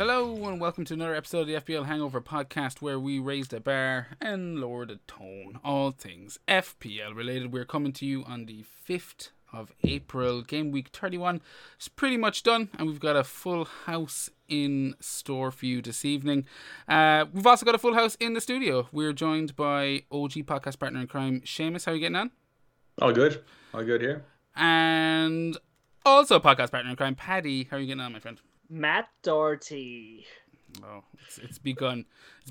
Hello and welcome to another episode of the FPL Hangover podcast where we raise the bar and lower the tone. All things FPL related. We're coming to you on the 5th of April. Game week 31 is pretty much done and we've got a full house in store for you this evening. Uh, we've also got a full house in the studio. We're joined by OG podcast partner in crime, Seamus. How are you getting on? All good. All good here. And also podcast partner in crime, Paddy. How are you getting on, my friend? Matt Doherty. Oh, it's, it's begun.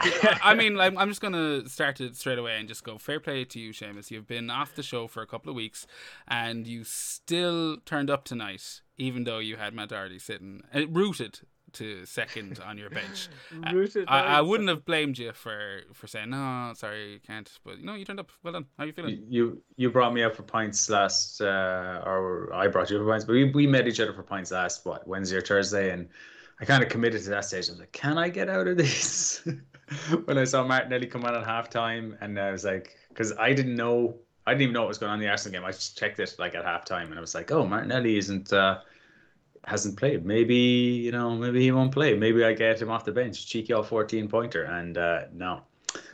It's be- I mean, I'm, I'm just going to start it straight away and just go fair play to you, Seamus. You've been off the show for a couple of weeks and you still turned up tonight, even though you had Matt Doherty sitting, uh, rooted to second on your bench. Uh, Rooted I, I out. wouldn't have blamed you for, for saying, no, sorry, you can't. But, you know, you turned up. Well done. How are you feeling? You you brought me up for pints last, uh, or I brought you up for pints, but we, we met each other for pints last what Wednesday or Thursday, and I kind of committed to that stage. I was like, can I get out of this? when I saw Martinelli come on at halftime, and I was like, because I didn't know, I didn't even know what was going on in the Arsenal game. I just checked it like at halftime, and I was like, oh, Martinelli isn't. Uh, hasn't played. Maybe you know, maybe he won't play. Maybe I get him off the bench, cheeky all fourteen pointer, and uh, no.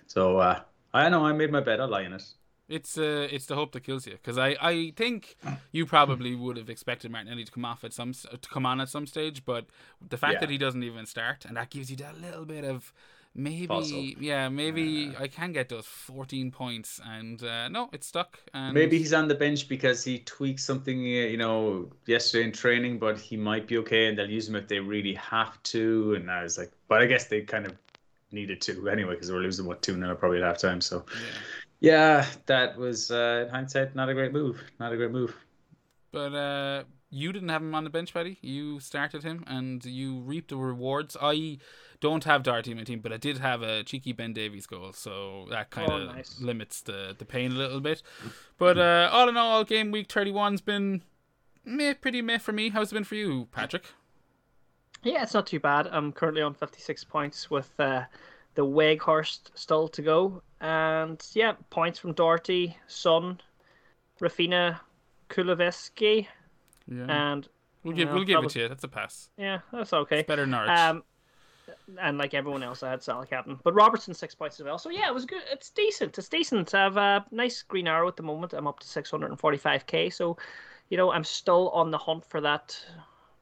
So uh, I know I made my bet. I'll lie in it. It's uh, it's the hope that kills you because I, I think you probably would have expected Martinelli to come off at some to come on at some stage, but the fact Yeah. that he doesn't even start and that gives you that little bit of maybe yeah maybe I can get those fourteen points and uh, no it's stuck and Maybe he's on the bench because he tweaked something, uh, you know, yesterday in training, but he might be okay, and they'll use him if they really have to. And I was like, but I guess they kind of needed to anyway because they were losing what two 0 probably at halftime. So yeah. Yeah, that was uh, in hindsight not a great move. Not a great move. but uh, you didn't have him on the bench, Paddy. You started him and you reaped the rewards. I don't have Doherty in my team, but I did have a cheeky Ben Davies goal, so that kind of Oh, nice. limits the, the pain a little bit. But uh, all in all, game week 31's been meh, pretty meh for me. How's it been for you, Patrick? Yeah, it's not too bad. I'm currently on 56 points with uh, the Weghorst still to go. And yeah, points from Doherty, Son, Rafinha, Kulusevski, Yeah, and we'll give yeah, we'll give that it to you. That's a pass. yeah, that's okay. It's better Norwich. Um, and like everyone else, I had Salah captain, but Robertson six points as well. So yeah, it was good. It's decent. It's decent. I have a nice green arrow at the moment. I'm up to 645k. So, you know, I'm still on the hunt for that.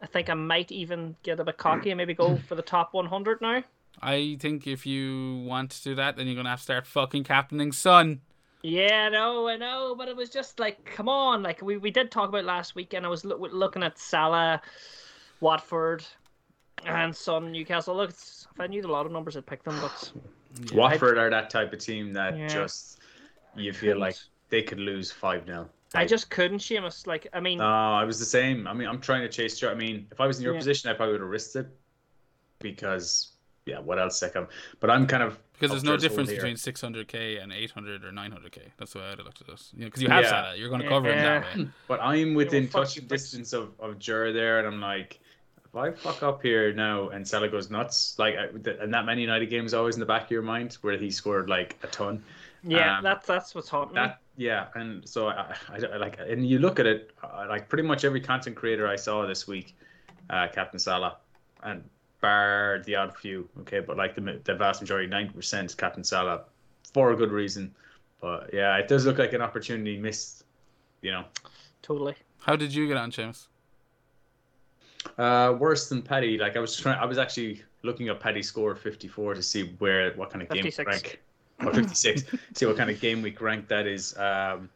I think I might even get a bit cocky and maybe go for the top 100 now. I think if you want to do that, then you're gonna have to start fucking captaining Son. Yeah, no, I know, but it was just like, come on, like we, we did talk about last weekend. I was loo- looking at Salah, Watford, and Son, Newcastle. Look, it's, if I knew a lot of numbers, I'd pick them, but Watford are that type of team that Yeah. just you feel like Couldn't. they could lose five 0 I just couldn't, Seamus. Like, I mean, No, I was the same. I mean, I'm trying to chase. Jer- I mean, if I was in your Yeah. position, I probably would have risked it because, yeah, what else? Like, I'm, but I'm kind of Because there's no difference between 600k and 800 or 900k. That's the way I'd have looked at this. You know, because you have Yeah. Salah, you're going to cover him that way. But I'm within fuck touching distance of of Jur there, and I'm like, if I fuck up here now and Salah goes nuts, like, and that Man United game is always in the back of your mind where he scored like a ton. yeah, um, that's that's what's happening. That yeah, and so I, I, I like, and you look at it, uh, like pretty much every content creator I saw this week, uh, Captain Salah, and bar the odd few, okay, but like the the vast majority, ninety percent, Captain Salah, for a good reason. But yeah, it does look like an opportunity missed, you know. Totally. How did you get on, James? Uh, worse than Paddy. Like I was trying, I was actually looking up Paddy's score fifty four to see where what kind of game 56. rank. Or fifty six. see what kind of game week rank that is. Um,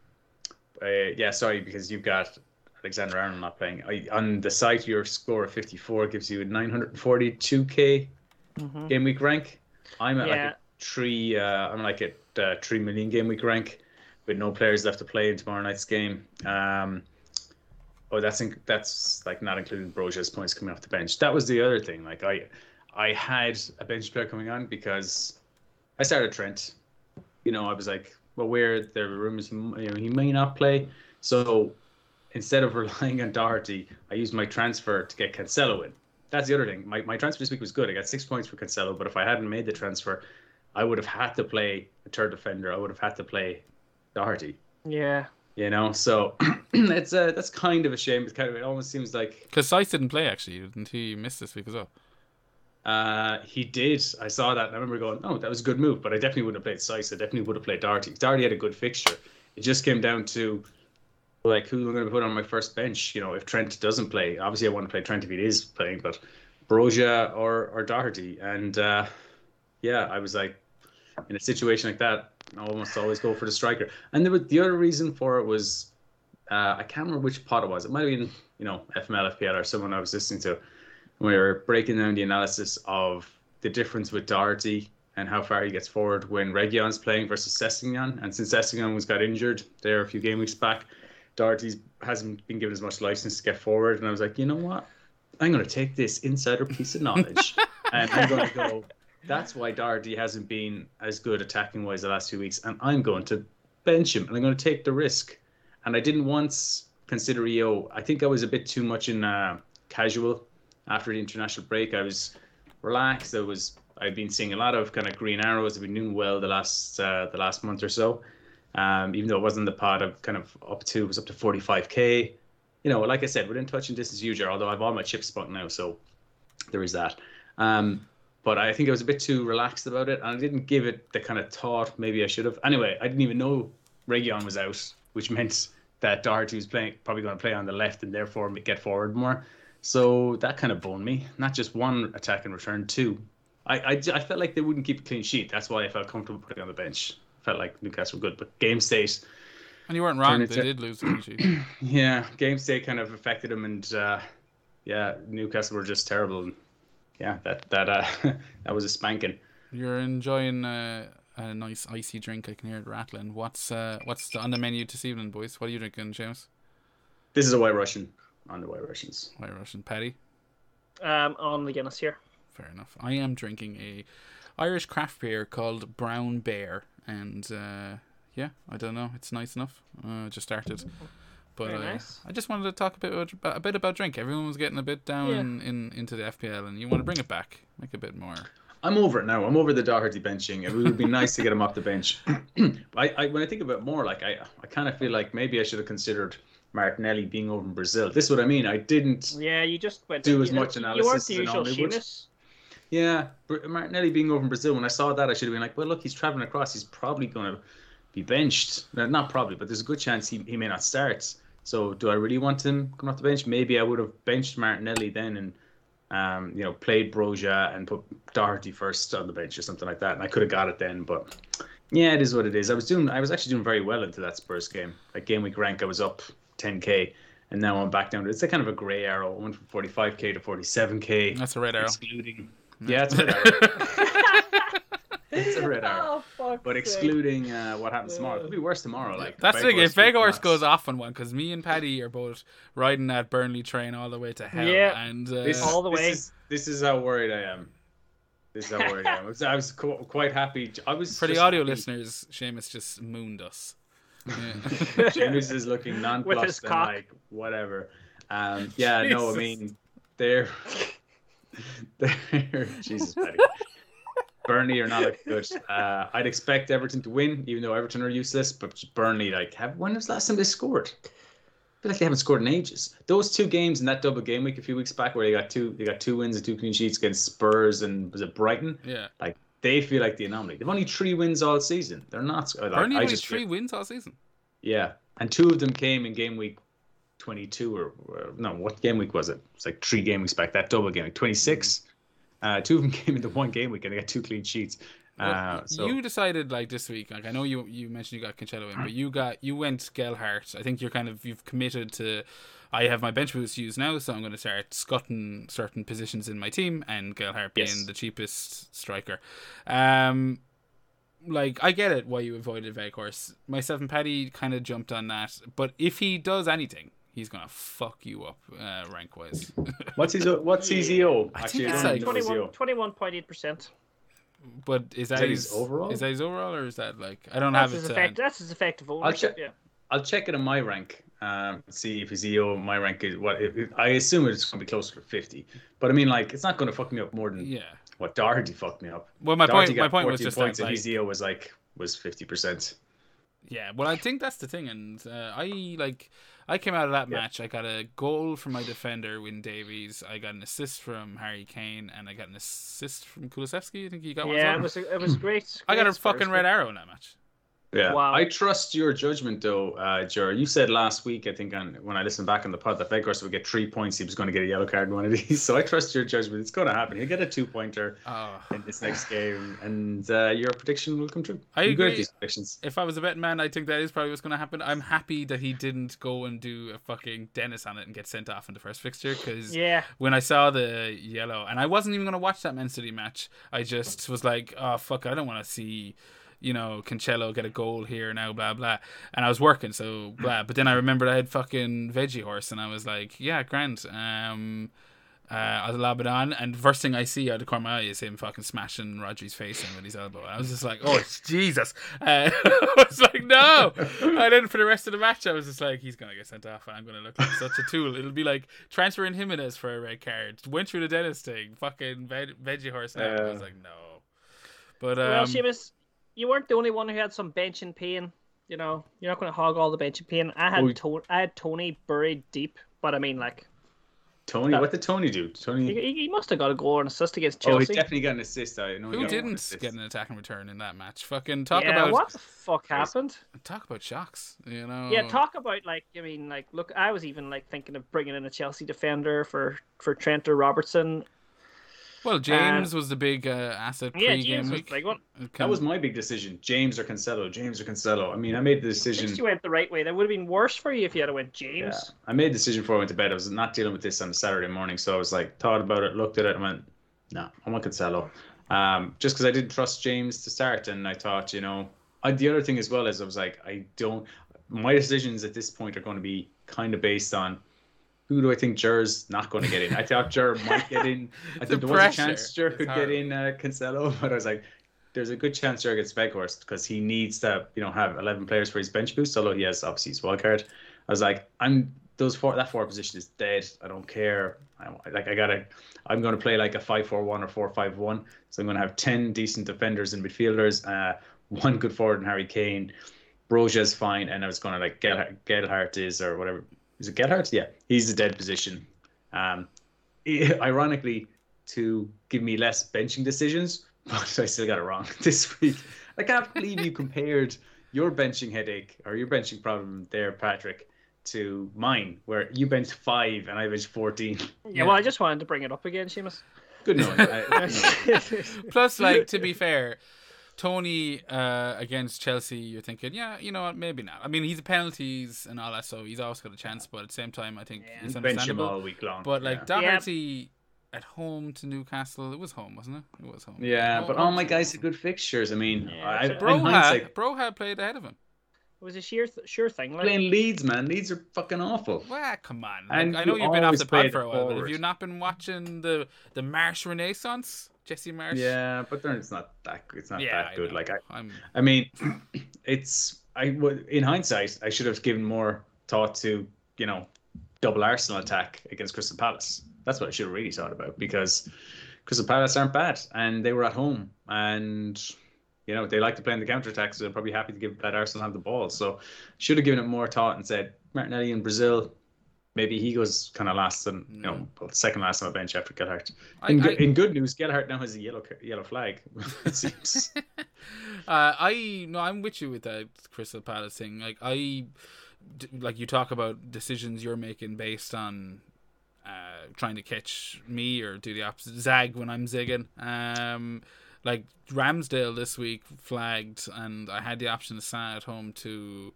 uh, yeah, sorry because you've got Alexander Arnold not playing. I, on the site, your score of fifty four gives you a nine hundred forty two k Mhm. game week rank. I'm at like a three. Uh, I'm like at uh, three million game week rank with no players left to play in tomorrow night's game. Um, oh, that's in, that's like not including Broja's points coming off the bench. That was the other thing. Like I, I had a bench player coming on because I started Trent. You know, I was like, well, where there were rumors you know, he may not play. So instead of relying on Doherty, I used my transfer to get Cancelo in. That's the other thing. My, my transfer this week was good. I got six points for Cancelo, but if I hadn't made the transfer, I would have had to play a third defender. I would have had to play Doherty. Yeah. You know, so it's a that's kind of a shame. It's kind of it almost seems like Because Sice didn't play actually, didn't he? Miss this week as well. uh, he did. I saw that and I remember going, oh, that was a good move. But I definitely wouldn't have played Sice. I definitely would have played Darty. Darty had a good fixture. It just came down to like who am I going to put on my first bench? You know, if Trent doesn't play, obviously I want to play Trent if he is playing, but Broja or or Doherty, and uh, yeah, I was like, in a situation like that, I almost always go for the striker. And there was, the other reason for it was, uh, I can't remember which pod it was. It might have been you know FML FPL or someone I was listening to. We were breaking down the analysis of the difference with Doherty and how far he gets forward when Reguilon's playing versus Sessegnon. And since Sessegnon was got injured there a few game weeks back, Doherty hasn't been given as much license to get forward. And I was like, you know what? I'm going to take this insider piece of knowledge and I'm going to go. That's why Doherty hasn't been as good attacking wise the last few weeks. And I'm going to bench him and I'm going to take the risk. And I didn't once consider EO. I think I was a bit too much in uh, casual after the international break. I was relaxed. I was I've been seeing a lot of kind of green arrows. I've been doing well the last uh, the last month or so. Um, even though it wasn't the pod, I've kind of up to it was up to 45k. You know, like I said, within touching distance user. Although I've all my chips spot now, so there is that. Um, but I think I was a bit too relaxed about it, and I didn't give it the kind of thought maybe I should have. Anyway, I didn't even know Reguilon was out, which meant that Doherty was playing probably going to play on the left and therefore get forward more. So that kind of boned me. Not just one attack and return, two. I, I, I felt like they wouldn't keep a clean sheet. That's why I felt comfortable putting on the bench. Felt like Newcastle were good, but game state, And you weren't wrong. They to- did lose the yeah, game state kind of affected them, and uh, yeah, Newcastle were just terrible. And yeah, that that uh, that was a spanking. You're enjoying uh, a nice icy drink. I can hear it rattling. What's uh, what's on the menu this evening, boys? What are you drinking, James? This is a White Russian on the White Russians. White Russian Patty. Um, on the Guinness here. Fair enough. I am drinking a Irish craft beer called Brown Bear, and uh, yeah, I don't know. It's nice enough. Uh, just started, but Very uh, nice. I just wanted to talk a bit about, a bit about drink. Everyone was getting a bit down Yeah. in, in into the FPL, and you want to bring it back, make a bit more. I'm over it now. I'm over the Doherty benching. It would be nice to get him off the bench. I, I when I think about it more, like I, I kind of feel like maybe I should have considered Martinelli being over in Brazil. This is what I mean. I didn't. Yeah, you just went Do you as know, much You analysis weren't the usual normally would. Seamus. Yeah, Martinelli being over in Brazil. When I saw that, I should have been like, well, look, he's traveling across. He's probably going to be benched. Not probably, but there's a good chance he, he may not start. So, do I really want him coming off the bench? Maybe I would have benched Martinelli then and, um, you know, played Broja and put Doherty first on the bench or something like that. And I could have got it then, but yeah, it is what it is. I was doing, I was actually doing very well into that Spurs game. Like game week rank, I was up 10k, and now I'm back down. to It's a kind of a grey arrow. I went from 45k to 47k That's a red arrow. excluding. Yeah, it's a red arrow. it's a red arrow. Oh, fuck. But excluding uh, what happens tomorrow, it'll be worse tomorrow. Like That's the thing. If Weghorst Vegas kicks goes off on one, because me and Paddy are both riding that Burnley train all the way to hell. Yeah. And uh, this, all the this way. Is, this is how worried I am. This is how worried I am. I was, I was qu- quite happy. I was for the audio happy. listeners, Seamus just mooned us. Yeah. James is looking With his nonplussed and cock. like whatever. Um, yeah, no, I mean they're they're Jesus, Paddy. Burnley are not looking good. Uh, I'd expect Everton to win, even though Everton are useless. But Burnley, like, have when was the last time they scored? I feel like they haven't scored in ages. Those two games in that double game week a few weeks back, where they got two, they got two wins and two clean sheets against Spurs and was it Brighton? yeah. Like they feel like the anomaly. They've only three wins all season. They're not. Like, Burnley I only just three wins all season. yeah, and two of them came in game week 22 or, or no, what game week was it? It's like three game weeks back. That double game week 26. Uh, two of them came into one game week and they got two clean sheets. Well, Uh, so You decided like this week. Like I know you you mentioned you got Cancelo in, but you got you went Gelhardt. I think you're kind of you've committed to. I have my bench boost used now, so I'm going to start scutting certain positions in my team, and Gelhardt being Yes. the cheapest striker. Um, like I get it why you avoided Weghorst. Myself and Paddy kind of jumped on that, but if he does anything, he's gonna fuck you up uh, rank wise. what's his what's his EO? I Actually, think it's like know his EO. 21, 21.8%. but is that, that his his overall? Is that his overall, or is that like I don't That's have his, it? effect, to that's his effective I'll ownership. check. Yeah. I'll check it on my rank. Um, see if his EO, my rank is what. If, if- I assume it's going to be closer to 50. But I mean, like, it's not going to fuck me up more than yeah. what Doherty fucked me up. Well, my Doherty point. My point was 14 just points that, and like, his EO was like was 50%. Yeah, well, I think that's the thing, and uh, I like. I came out of that Yeah. match. I got a goal from my defender, Win Davies. I got an assist from Harry Kane, and I got an assist from Kulusevski. I think he got one. Yeah, it was a, it was great. I got a fucking red arrow in that match. Yeah, Wow. I trust your judgment though, uh, Jer. You said last week, I think, on when I listened back on the pod, that Vegas would get three points. He was going to get a yellow card in one of these. So I trust your judgment. It's going to happen. He'll get a two pointer Oh, in this next game, and uh, your prediction will come true. I I'm agree. at these predictions. if I was a betting man, I think that is probably what's going to happen. I'm happy that he didn't go and do a fucking Dennis on it and get sent off in the first fixture because Yeah, when I saw the yellow, and I wasn't even going to watch that Man City match. I just was like, oh fuck, I don't want to see, you know, Cancelo get a goal here now, blah blah. And I was working, so blah. But then I remembered I had fucking Veggie Horse, and I was like, yeah, grand. Um, uh, I'll lob it on, and first thing I see out of the corner of my eye is him fucking smashing Rodri's face in with his elbow. I was just like, oh it's Jesus! Uh, I was like, no. And then for the rest of the match, I was just like, he's gonna get sent off, and I'm gonna look like such a tool. It'll be like transferring Jimenez for a red card. Went through the Dennis thing, fucking veg- veggie horse. Now. I was Uh. like, no. But um, well, Seamus, you weren't the only one who had some benching pain. You know, you're not going to hog all the benching pain. I had Oh, to- I had Tony buried deep, but I mean, like, Tony, what did Tony do? Tony. he, he must have got a goal and assist against Chelsea. Oh, he definitely got an assist. I know. who got didn't assist. get an attack and return in that match? Fucking talk yeah, about what the fuck happened? talk about shocks. You know. Yeah, talk about like I mean, like look, I was even like thinking of bringing in a Chelsea defender for for Trent or Robertson. Well, James was the big uh, asset Yeah, pre-game James was week. the big one. That was my big decision. James or Cancelo. James or Cancelo. I mean, I made the decision. you went the right way. That would have been worse for you if you had went Yeah, James. I made the decision before I went to bed. I was not dealing with this on a Saturday morning, so I was like, thought about it, looked at it, and went, no, I want Cancelo. Um, just because I didn't trust James to start, and I thought, you know, I, the other thing as well is I was like, I don't. My decisions at this point are going to be kind of based on who do I think Jer's not going to get in. I thought Jer might get in. I The think there was a chance Jer could get in uh, Cancelo, but I was like, there's a good chance Jer gets Weghorst because he needs to, you know, have 11 players for his bench boost. Although he has obviously his wild card. I was like, I'm those four that four position is dead. I don't care. I, like I gotta, I'm gonna play like a five four one or four five one. So I'm gonna have ten decent defenders and midfielders, uh, one good forward and Harry Kane. Broja's fine, and I was gonna like Gel- Gelhardt is or whatever. Is it Gelhardt? Yeah, he's a dead position. Um, ironically, to give me less benching decisions, but I still got it wrong this week. I can't believe you compared your benching headache or your benching problem there, Patrick, to mine, where you benched five and I benched 14. Yeah, well, I just wanted to bring it up again, Seamus. Good knowing. I, no. Plus, like to be fair, Tony uh, against Chelsea, you're thinking, yeah, you know what, maybe not. I mean, he's a penalties and all that, so he's always got a chance. But at the same time, I think Yeah. it's Bench him understandable. all week long. But like yeah. Doherty at home to Newcastle, it was home, wasn't it? It was home. Yeah, but Home all my to- guys had good fixtures. I mean, Yeah, I, so- in Broja, hindsight, Broja played ahead of him. It was a sheer th- sure thing. Like, playing Leeds, man. Leeds are fucking awful. Well, come on. And Like, I know you you've been off always the play pod for a while, but have forward. you not been watching the the Marsch Renaissance? Jesse Marsch. Yeah, but then it's not that. It's not Yeah, that good. Like I, I'm. I mean, it's I would in hindsight I should have given more thought to you know double Arsenal attack against Crystal Palace. That's what I should have really thought about because Crystal Palace aren't bad and they were at home and you know they like to play in the counter attack, so they're probably happy to give that Arsenal have the ball. So should have given it more thought and said Martinelli in Brazil. Maybe he goes kind of last and you know well, second last on the bench after Gelhardt. I, In, I, go- in good news, Gelhardt now has a yellow yellow flag. it seems. uh, I no, I'm with you with that Crystal Palace thing. Like I, like you talk about decisions you're making based on uh, trying to catch me or do the opposite, zag when I'm zigging. Um, like Ramsdale this week flagged, and I had the option to sign at home to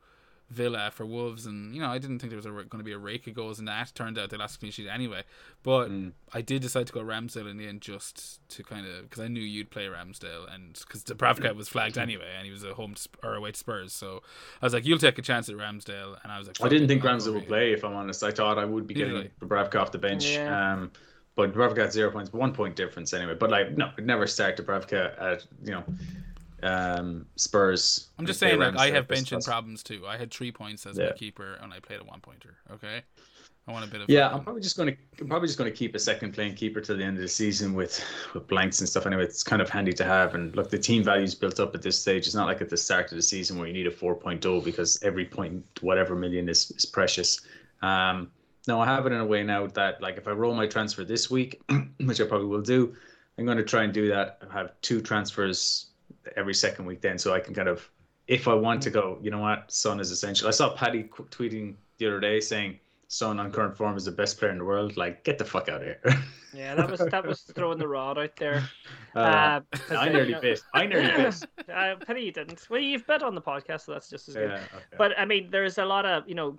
Villa for Wolves, and you know I didn't think there was going to be a rake of goals in that. Turned out they lost clean sheet anyway, but Mm. I did decide to go Ramsdale in the end just to kind of because I knew you'd play Ramsdale, and because Dubravka was flagged anyway, and he was a home to, Sp- or away to Spurs, so I was like, you'll take a chance at Ramsdale, and I was like, I didn't think I'll Ramsey go would play, if I'm honest. I thought I would be Neither getting Dubravka off the bench. Yeah. Um, but Dubravka had zero points, one point difference anyway. But like, no, I'd never start Dubravka at, you know, um, Spurs. I'm just saying, like I have benching plus. problems too. I had three points as my keeper, and I played a one pointer. Okay, I want a bit of Yeah, um, I'm probably just going to I'm probably just going to keep a second playing keeper till the end of the season with with blanks and stuff. Anyway, it's kind of handy to have. And look, the team value's built up at this stage. It's not like at the start of the season where you need a 4.0 because every point, whatever million, is is precious. Um, no, I have it in a way now that like if I roll my transfer this week, which I probably will do, I'm going to try and do that. I Have two transfers every second week then, so I can kind of if I want to go, you know what, Son is essential. I saw Paddy qu- tweeting the other day saying Son on current form is the best player in the world. Like, get the fuck out of here. Yeah, that was that was throwing the rod out there. Uh, Uh, I nearly bit. I nearly bit. uh, pity you didn't. Well, you've bet on the podcast, so that's just as good. Yeah, okay. But I mean, there's a lot of you know,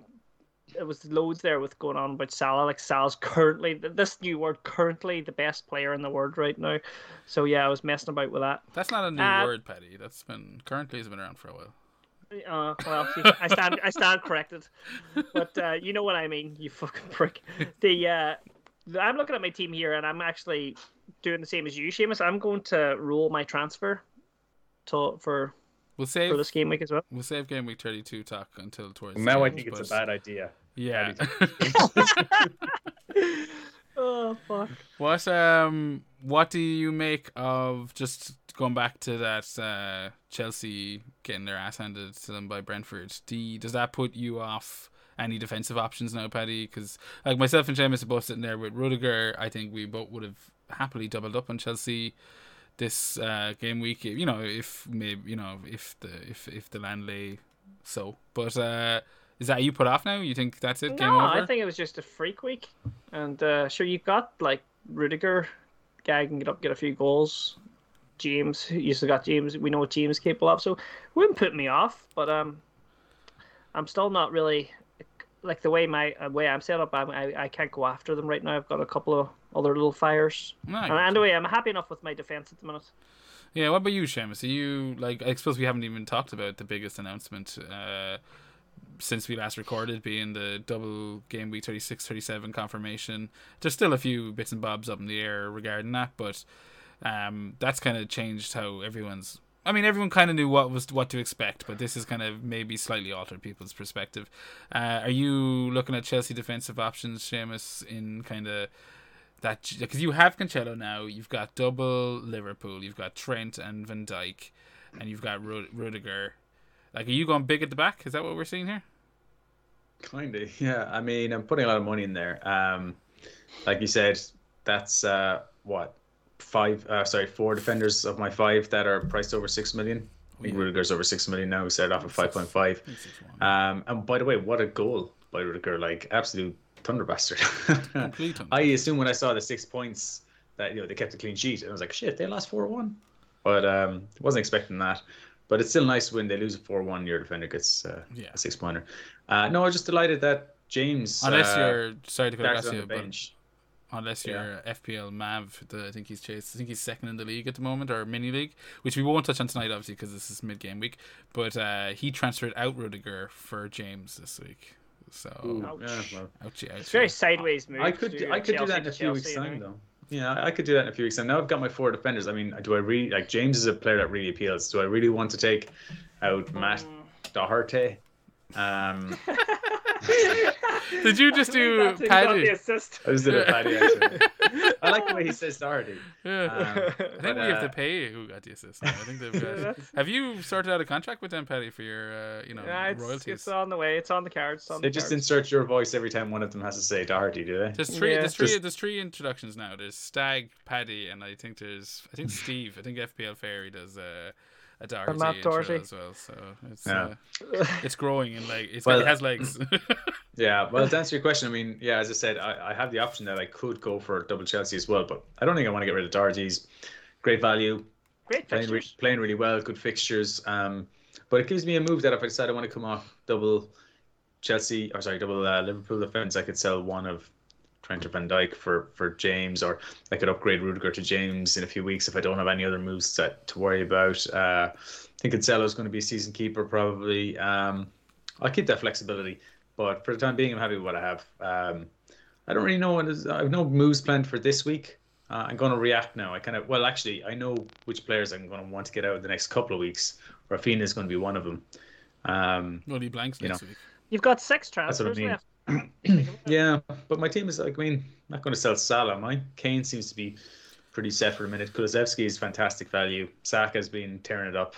it was loads there with going on about Salah. Like Salah's currently this new word, currently the best player in the world right now. So yeah, I was messing about with that. That's not a new Uh, word, Paddy. That's been currently has been around for a while. Uh, well, I stand I stand corrected, but uh, you know what I mean, you fucking prick. The uh, I'm looking at my team here, and I'm actually doing the same as you, Seamus. I'm going to roll my transfer to for We'll save for save this game week as well. we'll save game week 32 talk until towards. the Now I end, think it's a bad idea. Yeah. oh fuck! What um what do you make of just going back to that uh, Chelsea getting their ass handed to them by Brentford? Do you, does that put you off any defensive options now, Paddy? Because like myself and James are both sitting there with Rudiger. I think we both would have happily doubled up on Chelsea this uh, game week. You know, if maybe you know if the if if the land lay so. But uh, is that you put off now? You think that's it? Game no, over? I think it was just a freak week, and uh, sure you got like Rudiger, guy can get up, get a few goals. James, you still got James. We know what James is capable of, so it wouldn't put me off. But um, I'm still not really like the way my uh, way I'm set up. I'm, I I can't go after them right now. I've got a couple of other little fires, and anyway, I'm happy enough with my defense at the minute. Yeah, what about you, Seamus? Are you like? I suppose we haven't even talked about the biggest announcement uh, since we last recorded, being the double game week 36, 37 confirmation. There's still a few bits and bobs up in the air regarding that, but um, that's kind of changed how everyone's. I mean, everyone kind of knew what was what to expect, but this has kind of maybe slightly altered people's perspective. Uh, are you looking at Chelsea defensive options, Seamus, in kind of that because you have Cancelo now, you've got double Liverpool, you've got Trent and Van Dijk, and you've got Ru- Rudiger. Like, are you going big at the back? Is that what we're seeing here? Kind of, yeah. I mean, I'm putting a lot of money in there. Um, like you said, that's uh, what five? Uh, sorry, four defenders of my five that are priced over six million. I think yeah. Rudiger's over six million now. We started off at five point five. Um, and by the way, what a goal by Rudiger! Like absolute thunder bastard. I assume when I saw the six points that you know they kept a clean sheet, and I was like, shit, they lost four one. But um, wasn't expecting that. But it's still nice when they lose a four one. Your defender gets uh, Yeah. a six pointer. Uh, no, I was just delighted that James. Unless uh, you're sorry to cut started across on you, bench. unless you're FPL Mav, the, I think he's chased. I think he's second in the league at the moment, or mini league, which we won't touch on tonight, obviously, because this is mid game week. But uh, he transferred out Rudiger for James this week. So Ooh, yeah, well, ouchie, ouchie. It's very sideways move. I could do do, I could do that in a few weeks Chelsea, you time though. Yeah, I could do that in a few weeks time. Now I've got my four defenders. I mean, do I really like James is a player that really appeals. Do I really want to take out Matt Mm. Doherty? Um, Did you just do That's the Paddy? assist. I was doing a Paddy actually. I like the way he says Doherty. Yeah. Um, I think but, we have uh, to pay who got the assist. now. I think they've got. have you sorted out a contract with them, Paddy, for your uh, you know Yeah, it's, royalties? it's on the way. It's on the cards. It's on They the just cards. insert your voice every time one of them has to say Doherty, do they? There's three. Yeah. There's three. Just- There's three introductions now. There's Stag, Paddy, and I think there's. I think Steve. I think FPL Fairy does uh, a Doherty Matt intro Doherty. as well. So it's Yeah. uh, it's growing and like it's Well- it has legs. Yeah, well, to answer your question, I mean, yeah, as I said, I, I have the option that I could go for double Chelsea as well, but I don't think I want to get rid of Doherty's. Great value, Great playing, re- playing really well, good fixtures. Um, but it gives me a move that if I decide I want to come off double Chelsea, or sorry, double uh, Liverpool defense, I could sell one of Trent or Van Dijk for for James, or I could upgrade Rudiger to James in a few weeks if I don't have any other moves to, to worry about. Uh, I think Cancelo is going to be a season keeper probably. Um, I'll keep that flexibility, but for the time being, I'm happy with what I have. Um, I don't really know what is. I have no moves planned for this week. Uh, I'm going to react now. I kind of well, actually, I know which players I'm going to want to get out in the next couple of weeks. Rafinha is going to be one of them. Um, Well, he blanks you know. week. You've got six That's what I transfers mean. left. Yeah, but my team is like, I mean, I'm not going to sell Salah. My Kane seems to be pretty set for a minute. Kulusevski is fantastic value. Saka's been tearing it up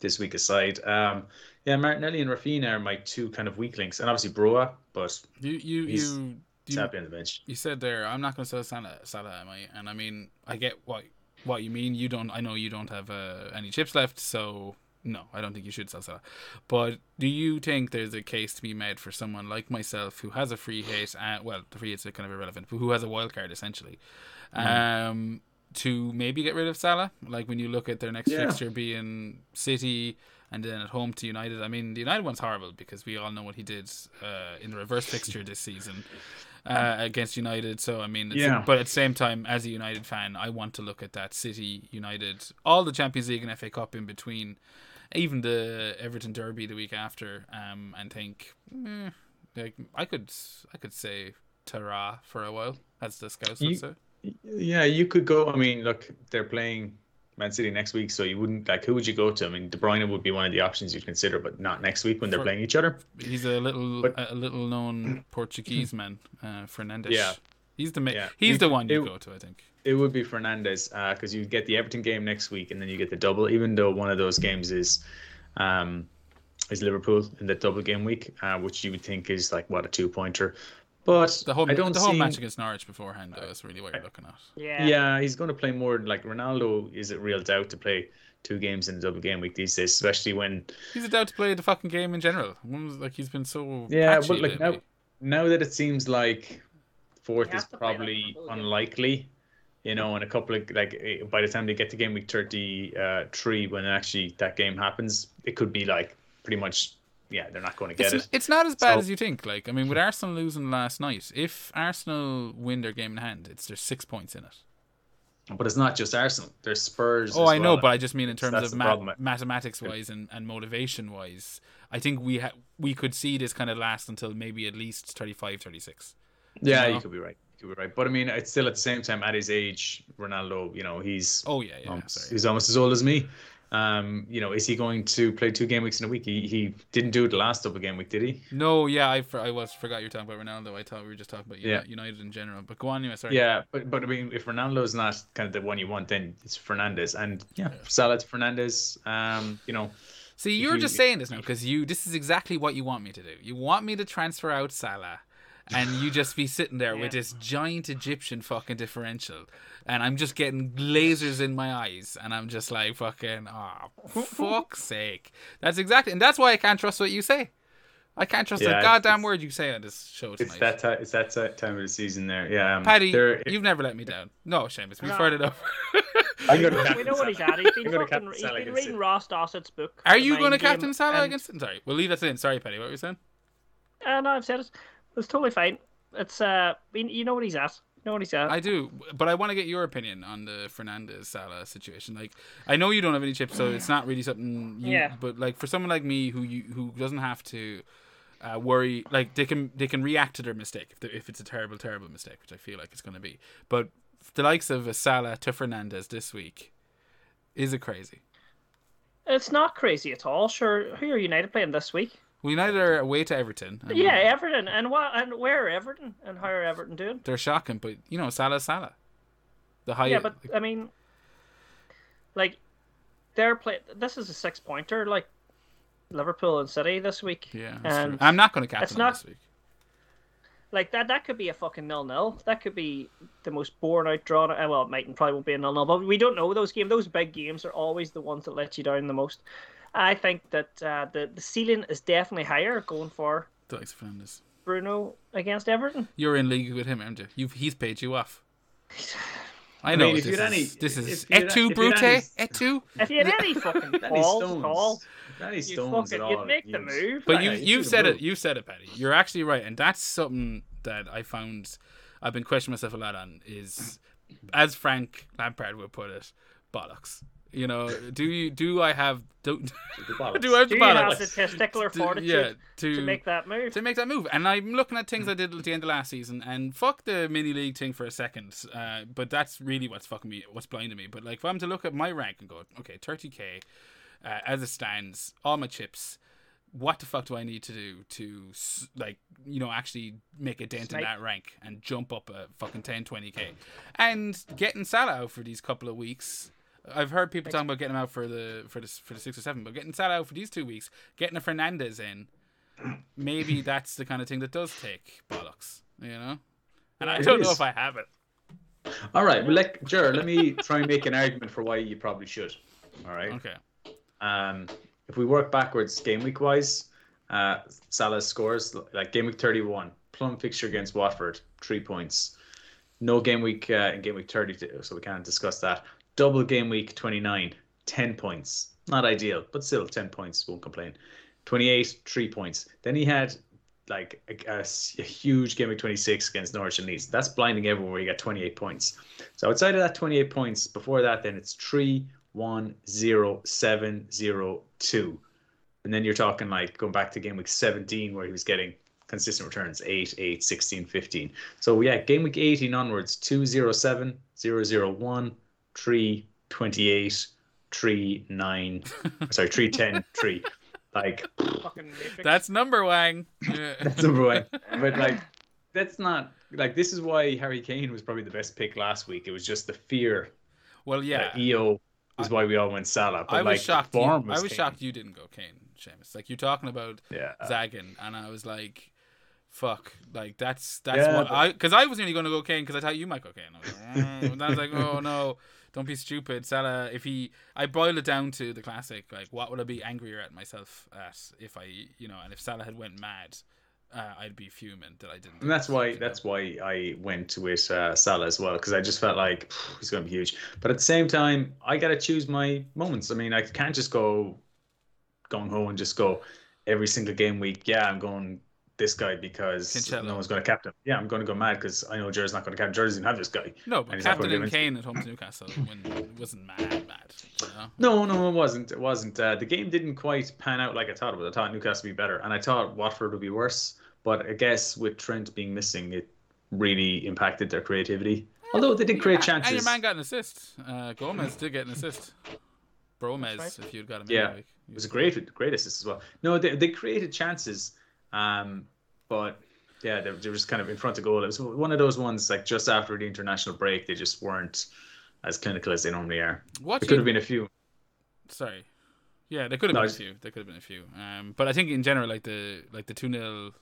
this week aside. Um, yeah, Martinelli and Rafinha are my two kind of weak links, and obviously Broja, but You you you you, on the bench. you said there. I'm not going to sell Salah, Salah, am I? And I mean, I get what what you mean. You don't. I know you don't have uh, any chips left, so no, I don't think you should sell Salah. But do you think there's a case to be made for someone like myself who has a free hit? Uh, well, the free hit's kind of irrelevant, but who has a wild card essentially, um, to maybe get rid of Salah? Like when you look at their next Yeah. fixture being City. And then at home to United. I mean, the United one's horrible because we all know what he did uh, in the reverse fixture this season uh, against United. So I mean, it's, Yeah. but at the same time, as a United fan, I want to look at that City, United, all the Champions League and FA Cup in between, even the Everton Derby the week after, um, and think, eh, like I could, I could say Tara for a while, as the scouts would You- say. Yeah, you could go. I mean, look, they're playing Man City next week, so you wouldn't like. Who would you go to? I mean, De Bruyne would be one of the options you'd consider, but not next week when they're For- playing each other. He's a little, But- a little known Portuguese man, uh, Fernandes. Yeah. he's the ma- Yeah. he's You- the one you go to, I think. It would be Fernandes because you get the Everton game next week, and then you get the double. Even though one of those games is, um, is Liverpool in the double game week, uh, which you would think is like what a two pointer, but The whole, I don't the whole see. match against Norwich beforehand, though, is really what you're looking at. Yeah. Yeah, he's going to play more. Like Ronaldo is a real doubt to play two games in a double game week these days, especially when He's a doubt to play the fucking game in general. Like he's been so Yeah, patchy but like now, lately. now that it seems like fourth is have to play like probably Liverpool, yeah. unlikely, you know, and a couple of like eh, by the time they get to game week thirty uh, three, when actually that game happens, it could be like pretty much, yeah, they're not going to get It's, it. it's not as bad So- as you think. Like, I mean, with Arsenal losing last night, if Arsenal win their game in hand, it's there's six points in it. But it's not just Arsenal. There's Spurs. Oh, I know, but I just mean in terms That's of ma- mathematics wise and, and motivation wise. I think we ha- we could see this kind of last until maybe at least 35, 36. yeah, know? you could be right. You right. But I mean, it's still at the same time at his age, Ronaldo. You know, he's Oh yeah, yeah. almost, sorry. he's almost as old as me. Um, you know, is he going to play two game weeks in a week? He, he didn't do it the last double game week, did he? No, yeah, I, for, I was forgot you're talking about Ronaldo. I thought we were just talking about Uni- Yeah. United in general. But go on, anyway. Sorry. Yeah, but but I mean, if Ronaldo's not kind of the one you want, then it's Fernandes, and yeah, Salah to Fernandes. Um, you know, See, you're you- just saying this now because you. This is exactly what you want me to do. You want me to transfer out Salah, and you just be sitting there with this giant Egyptian fucking differential, and I'm just getting lasers in my eyes, and I'm just like fucking, oh, fuck's sake. That's exactly, and that's why I can't trust what you say. I can't trust Yeah, a goddamn word you say on this show tonight. it's that ti- it's that ti- time of the season there. Yeah, um, Paddy, there- you've never let me down. No, Seamus, we've No. heard enough. I'm gonna We captain know what he's Salah. at. He's been, fucking, captain he's Salah been reading it. Ross Dawson's book. Are you going to Mind Game, captain Salah and- against? Sorry, we'll leave that in. Sorry, Paddy, what were you saying? Uh, no, I've said it. It's totally fine. It's uh, you you know what he's at. You know what he's at. I do, but I want to get your opinion on the Fernandes Salah situation. Like, I know you don't have any chips, so it's not really something. You, Yeah. But like for someone like me who you who doesn't have to uh, worry, like they can they can react to their mistake if, they- if it's a terrible terrible mistake, which I feel like it's going to be. But the likes of a Salah to Fernandes this week, is it crazy? It's not crazy at all. Sure, who are United playing this week? Well, United are away to Everton. Yeah, Everton. And what? And where are Everton? And how are Everton doing? they're shocking, but you know Salah Salah, the high. yeah, but I mean, like, they're play. This is a six pointer, like Liverpool and City this week. yeah, and true. I'm not going to captain it's them not- this week. like that. That could be a fucking nil nil. That could be the most boring out drawn. Well, it might and probably won't be a nil nil, but we don't know those games. Those big games are always the ones that let you down the most. I think that uh, the the ceiling is definitely higher going for The likes of Fernandes. Bruno against Everton. You're in league with him, aren't you? You've he's paid you off. I I know mean, this, is, any- this is if et tu, if you Brute, had any- et tu. If you had any fucking Danny balls Stones. at all, Danny you'd, fucking, at you'd all. make the move. But you you you've said it. move. You said it, Paddy. You're actually right, and that's something that I found I've been questioning myself a lot on. Is as Frank Lampard would put it, bollocks. You know, do you do I have do, do I have Do the you have the testicular to- fortitude yeah, to, to make that move? to make that move. And I'm looking at things I did at the end of last season, and fuck the mini league thing for a second. Uh, but that's really what's fucking me, what's blinding me. But like, if I'm to look at my rank and go, okay, 30k uh, as it stands, all my chips. What the fuck do I need to do to like you know actually make a dent Snipe. in that rank and jump up a fucking 10 20k and getting Salah out for these couple of weeks I've heard people talking about getting him out for the for the for the six or seven, but getting Salah out for these two weeks, getting a Fernandes in, maybe that's the kind of thing that does take bollocks, you know. And I It don't know if I have it. All right, well, let, Ger, let me try and make an argument for why you probably should. All right. Okay. Um, if we work backwards, game week wise, uh, Salah's scores like game week 31, plum fixture against Watford, three points. No game week uh, in game week 32, so we can't discuss that. Double game week 29, 10 points. Not ideal, but still 10 points, won't complain. 28, three points. Then he had like a huge game week 26 against Norwich and Leeds. That's blinding everyone where he got 28 points. So outside of that 28 points, before that, then it's 3, 1, 0, 7, 0, 2. And then you're talking like going back to game week 17 where he was getting consistent returns 8, 8, 16, 15. So yeah, game week 18 onwards 2, 0, 7, 0, 0, 1, 3, 28, 3, 9, sorry, 3, 10, 3. Like, That's number Wang. That's number one. But like, that's not like this is why Harry Kane was probably the best pick last week. It was just the fear. well, yeah. that EO is why we all went Salah. But I like, was shocked. You, form I was Kane. shocked you didn't go Kane, Seamus. Like you're talking about Yeah. Zagan, and I was like, "Fuck!" Like that's that's Yeah, what but- I because I was nearly going to go Kane because I thought you might go Kane. I was, like, "Mm." I was like, "Oh no, don't be stupid, Salah." If he, I boil it down to the classic. Like, what would I be angrier at myself at if I, you know, and if Salah had went mad, uh, I'd be fuming that I didn't. And that's why you know? that's why I went with uh, Salah as well because I just felt like he's going to be huge. But at the same time, I got to choose my moments. I mean, I can't just go gung ho and just go every single game week. Yeah, I'm going this guy because Cancelo. no one's going to captain. him. Yeah, I'm going to go mad because I know Jerry's not going to captain. Jerry's didn't have this guy. No, but and gonna captain and. Kane at home to Newcastle when it wasn't mad, mad. You know? No, no, it wasn't. It wasn't. Uh, the game didn't quite pan out like I thought it would. I thought Newcastle would be better, and I thought Watford would be worse. But I guess with Trent being missing, it really impacted their creativity. Although they did create And chances. And your man got an assist. Uh, Gomez did get an assist. Bromez, That's if you'd got him. Yeah. in. It was a great, great assist as well. No, they, they created chances, um, but yeah, they, they were just kind of in front of goal. It was one of those ones like just after the international break, they just weren't as clinical as they normally are. What There could have been a few. Sorry. Yeah, there could have No, been a few. There could have been a few. Um, but I think in general, like the like the two 0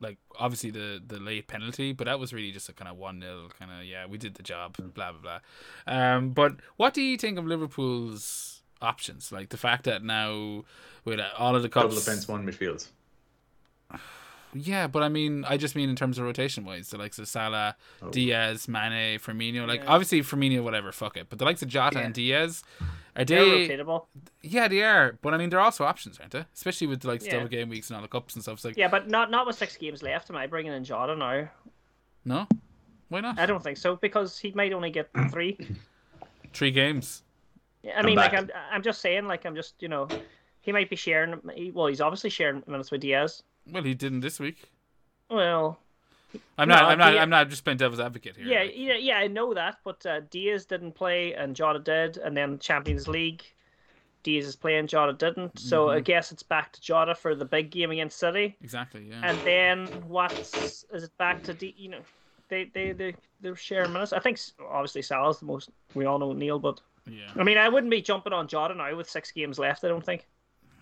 like obviously the the late penalty, but that was really just a kind of one 0 kind of yeah, we did the job, Mm. blah blah blah. Um, but what do you think of Liverpool's options? Like the fact that now with all of the Double cups, defense, one midfield. Yeah, but I mean, I just mean in terms of rotation wise, the likes of Salah, Oh. Diaz, Mane, Firmino. Like Yeah. obviously Firmino, whatever, fuck it. But the likes of Jota Yeah. and Diaz, are They're they? rotatable. Yeah, they are. But I mean, they're also options, aren't they? Especially with like Yeah. double game weeks and all the cups and stuff. It's like, Yeah, but not not with six games left. Am I bringing in Jota now? no, why not? I don't think so because he might only get three. Three games. Yeah, I mean, back. like I'm, I'm just saying, like I'm just, you know, he might be sharing. Well, he's obviously sharing minutes with Diaz. Well, he didn't this week. Well, I'm No, not. I'm not. Diaz- I'm not just playing devil's advocate here. yeah, yeah, yeah, I know that, but uh, Diaz didn't play and Jota did, and then Champions League, Diaz is playing, Jota didn't. So I Mhm. guess it's back to Jota for the big game against City, exactly. Yeah. and then what's is it back to D? You know, they they they they're sharing minutes. I think obviously Salah's the most. We all know Neil, but yeah. I mean, I wouldn't be jumping on Jota now with six games left. I don't think.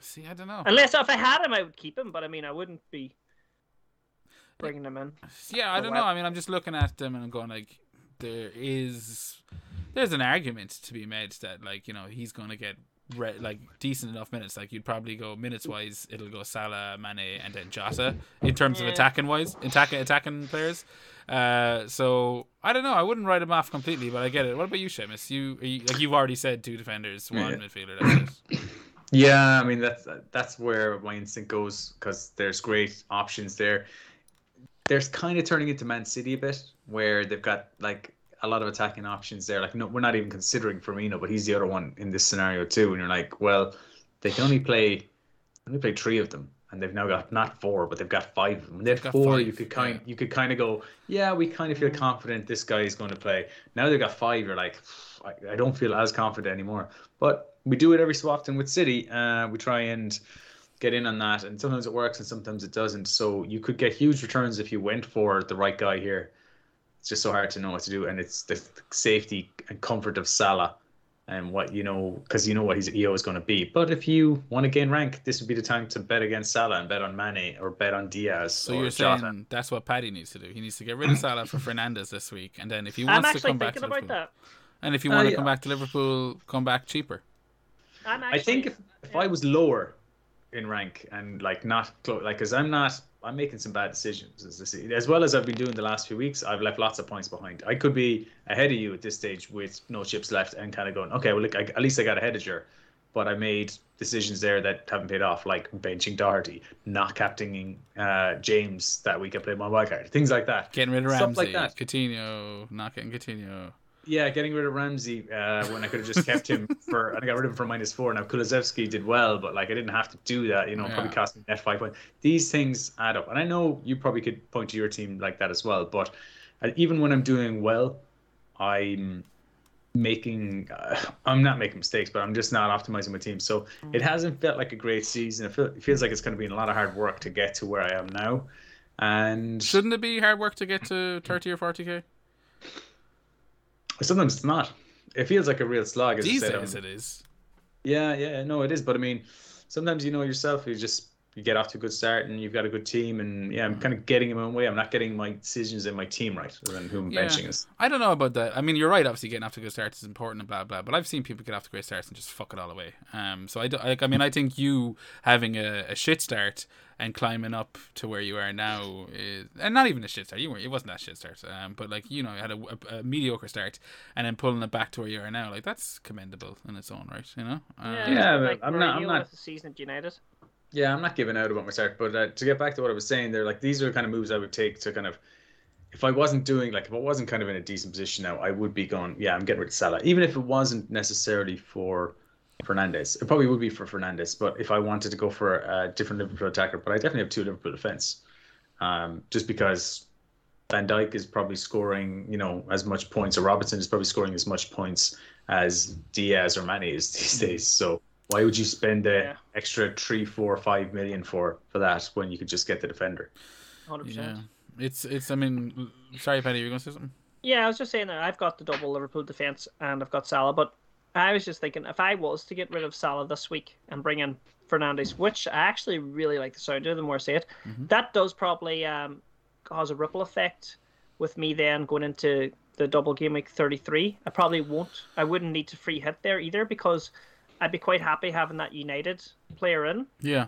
See, I don't know. Unless if I had him, I would keep him. But I mean, I wouldn't be bringing him in. Yeah, I don't what? know. I mean, I'm just looking at them and I'm going like, there is, there's an argument to be made that like you know he's going to get re- like decent enough minutes. Like you'd probably go minutes wise, it'll go Salah, Mane, and then Jota in terms of attacking wise, attacking attacking players. Uh, so I don't know. I wouldn't write him off completely, but I get it. What about you, Seamus? You, you like you've already said two defenders, one Yeah. midfielder. Yeah, I mean that's that's where my instinct goes because there's great options there. There's kind of turning into Man City a bit, where they've got like a lot of attacking options there. Like, no, we're not even considering Firmino, but he's the other one in this scenario too. And you're like, well, they can only play, only play three of them, and they've now got not four, but they've got five of them. When they had got four, five, you could kind, yeah. you could kind of go, yeah, we kind of feel mm. confident this guy is going to play. Now they've got five. You're like, I, I don't feel as confident anymore. But we do it every so often with City. Uh, we try and get in on that, and sometimes it works and sometimes it doesn't. So you could get huge returns if you went for the right guy here. It's just so hard to know what to do, and it's the safety and comfort of Salah and what you know because you know what his EO is going to be. But if you want to gain rank, this would be the time to bet against Salah and bet on Mane or bet on Diaz. So you're saying that's what Paddy needs to do. He needs to get rid of Salah for Fernandez this week, and then if he wants to come back to Liverpool, that. and if you Uh, want to yeah. come back to Liverpool, come back cheaper. I'm I think if, if yeah. I was lower in rank and like not close, like because I'm not, I'm making some bad decisions as, this, as well as I've been doing the last few weeks. I've left lots of points behind. I could be ahead of you at this stage with no chips left and kind of going, okay, well look, I, at least I got ahead of you, but I made decisions there that haven't paid off, like benching Doherty, not captaining uh, James that week I played my wildcard, things like that. Getting rid of Stuff Ramsey, like that. Coutinho, not getting Coutinho. Yeah, getting rid of Ramsey uh, when I could have just kept him for, I got rid of him for minus four. Now Kulusevski did well, but like I didn't have to do that. You know, it probably Yeah. cost me net five points. These things add up, and I know you probably could point to your team like that as well. But uh, even when I'm doing well, I'm making. Uh, I'm not making mistakes, but I'm just not optimizing my team. So it hasn't felt like a great season. It, feel, it feels like it's going to be a lot of hard work to get to where I am now. And Shouldn't it be hard work to get to thirty or forty k? Sometimes it's not. It feels like a real slog. As These days it is. Yeah, yeah, no, it is. But I mean, sometimes you know yourself, you just you get off to a good start and you've got a good team, and yeah, I'm kind of getting in my own way. I'm not getting my decisions in my team right, and who I'm Yeah. benching is. I don't know about that. I mean, you're right. Obviously, getting off to a good starts is important and blah blah. But I've seen people get off to great starts and just fuck it all away. Um, so I, do, like, I mean, I think you having a, a shit start and climbing up to where you are now is, and not even a shit start. You weren't. It wasn't that shit start. Um, but like you know, you had a, a, a mediocre start and then pulling it back to where you are now. Like that's commendable in its own right. You know. Um, Yeah, but like I'm not- I'm not- with the season at United. Yeah, I'm not giving out about my start, but uh, to get back to what I was saying, there, like these are the kind of moves I would take to kind of, if I wasn't doing like if I wasn't kind of in a decent position now, I would be going, yeah, I'm getting rid of Salah, even if it wasn't necessarily for Fernandes. It probably would be for Fernandes, but if I wanted to go for a different Liverpool attacker, but I definitely have two Liverpool defense, um, just because Van Dijk is probably scoring, you know, as much points, or Robertson is probably scoring as much points as Diaz or Mane is these days. So why would you spend the Yeah. extra three, four, five million for for that when you could just get the defender? 100%. Yeah. It's it's. I mean, sorry, Paddy, you were going to say something? Yeah, I was just saying that I've got the double Liverpool defense and I've got Salah, but I was just thinking if I was to get rid of Salah this week and bring in Fernandes, which I actually really like the sound of, the more I say it, that does probably um, cause a ripple effect with me then going into the double game week 33. I probably won't, I wouldn't need to free hit there either because I'd be quite happy having that United player in. Yeah.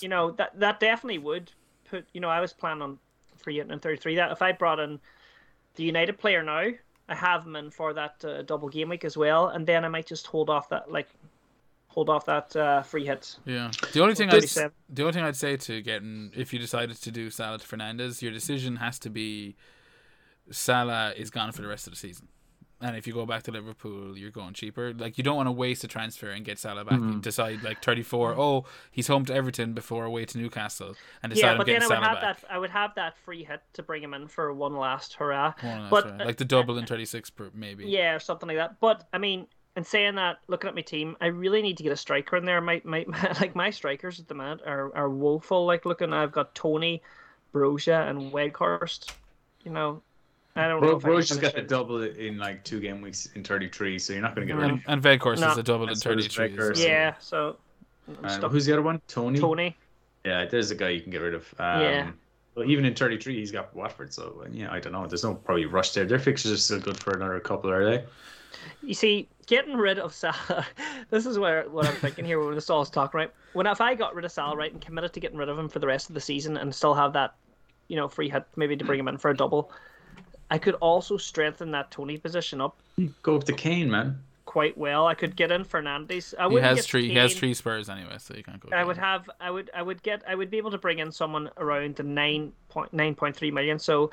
You know, that that definitely would put, you know, I was planning on free hitting in 33. That if I brought in the United player now. I have him in for that uh, double game week as well, and then I might just hold off that like hold off that uh, free hit. Yeah. The only thing 37. the only thing I'd say to getting if you decided to do Salah to Fernandes, your decision has to be Salah is gone for the rest of the season. And if you go back to Liverpool, you're going cheaper. Like you don't want to waste a transfer and get Salah back. You decide like 34. Mm-hmm. Oh, he's home to Everton before away to Newcastle, and decide Yeah, but then I would Salah have back. that I would have that free hit to bring him in for one last hurrah. One last but round. like the double in 36 per maybe. yeah, or something like that. But I mean, in saying that, looking at my team, I really need to get a striker in there. My, my, like my strikers at the moment are, are woeful. Like looking, I've got Toney, Broja, and Weghorst. You know, I don't know. Bro, if I can Bro's just finish got the double in like two game weeks in 33, so you're not going to get rid of And, and Weghorst No. is a double in And 33. So- Yeah, so I'm And stuck. who's the other one? Toney. Toney. Yeah, there's a guy you can get rid of. Um, Yeah. Well, even in 33, he's got Watford, so yeah, I don't know. There's no probably rush there. Their fixtures are still good for another couple, are they? You see, getting rid of Salah. this is where what I'm thinking here when this all is talking right. When if I got rid of Salah right and committed to getting rid of him for the rest of the season and still have that, you know, free hit maybe to bring him in for a double, I could also strengthen that Toney position up Go up to Kane, man. quite well. I could get in Fernandes. I He wouldn't has get three. He has three Spurs anyway, so you can't go. I down. would have. I would. I would get. I would be able to bring in someone around the nine point nine point three million. So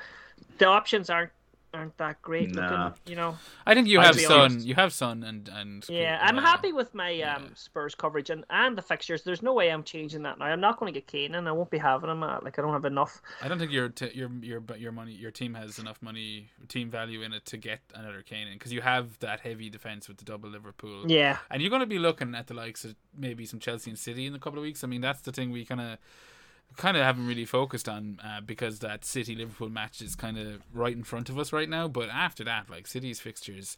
the options aren't aren't that great Nah. looking. You know. I think you I'll have be Son. You have Son and and Yeah, uh, I'm happy with my yeah. um, Spurs coverage and, and the fixtures. There's no way I'm changing that now. I'm not going to get Kane and I won't be having him. Uh, like I don't have enough. I don't think your t- your your your money your team has enough money team value in it to get another Kane in because you have that heavy defense with the double Liverpool. Yeah, And you're going to be looking at the likes of maybe some Chelsea and City in a couple of weeks. I mean, that's the thing we kind of kind of haven't really focused on uh, because that City Liverpool match is kind of right in front of us right now. But after that, like City's fixtures,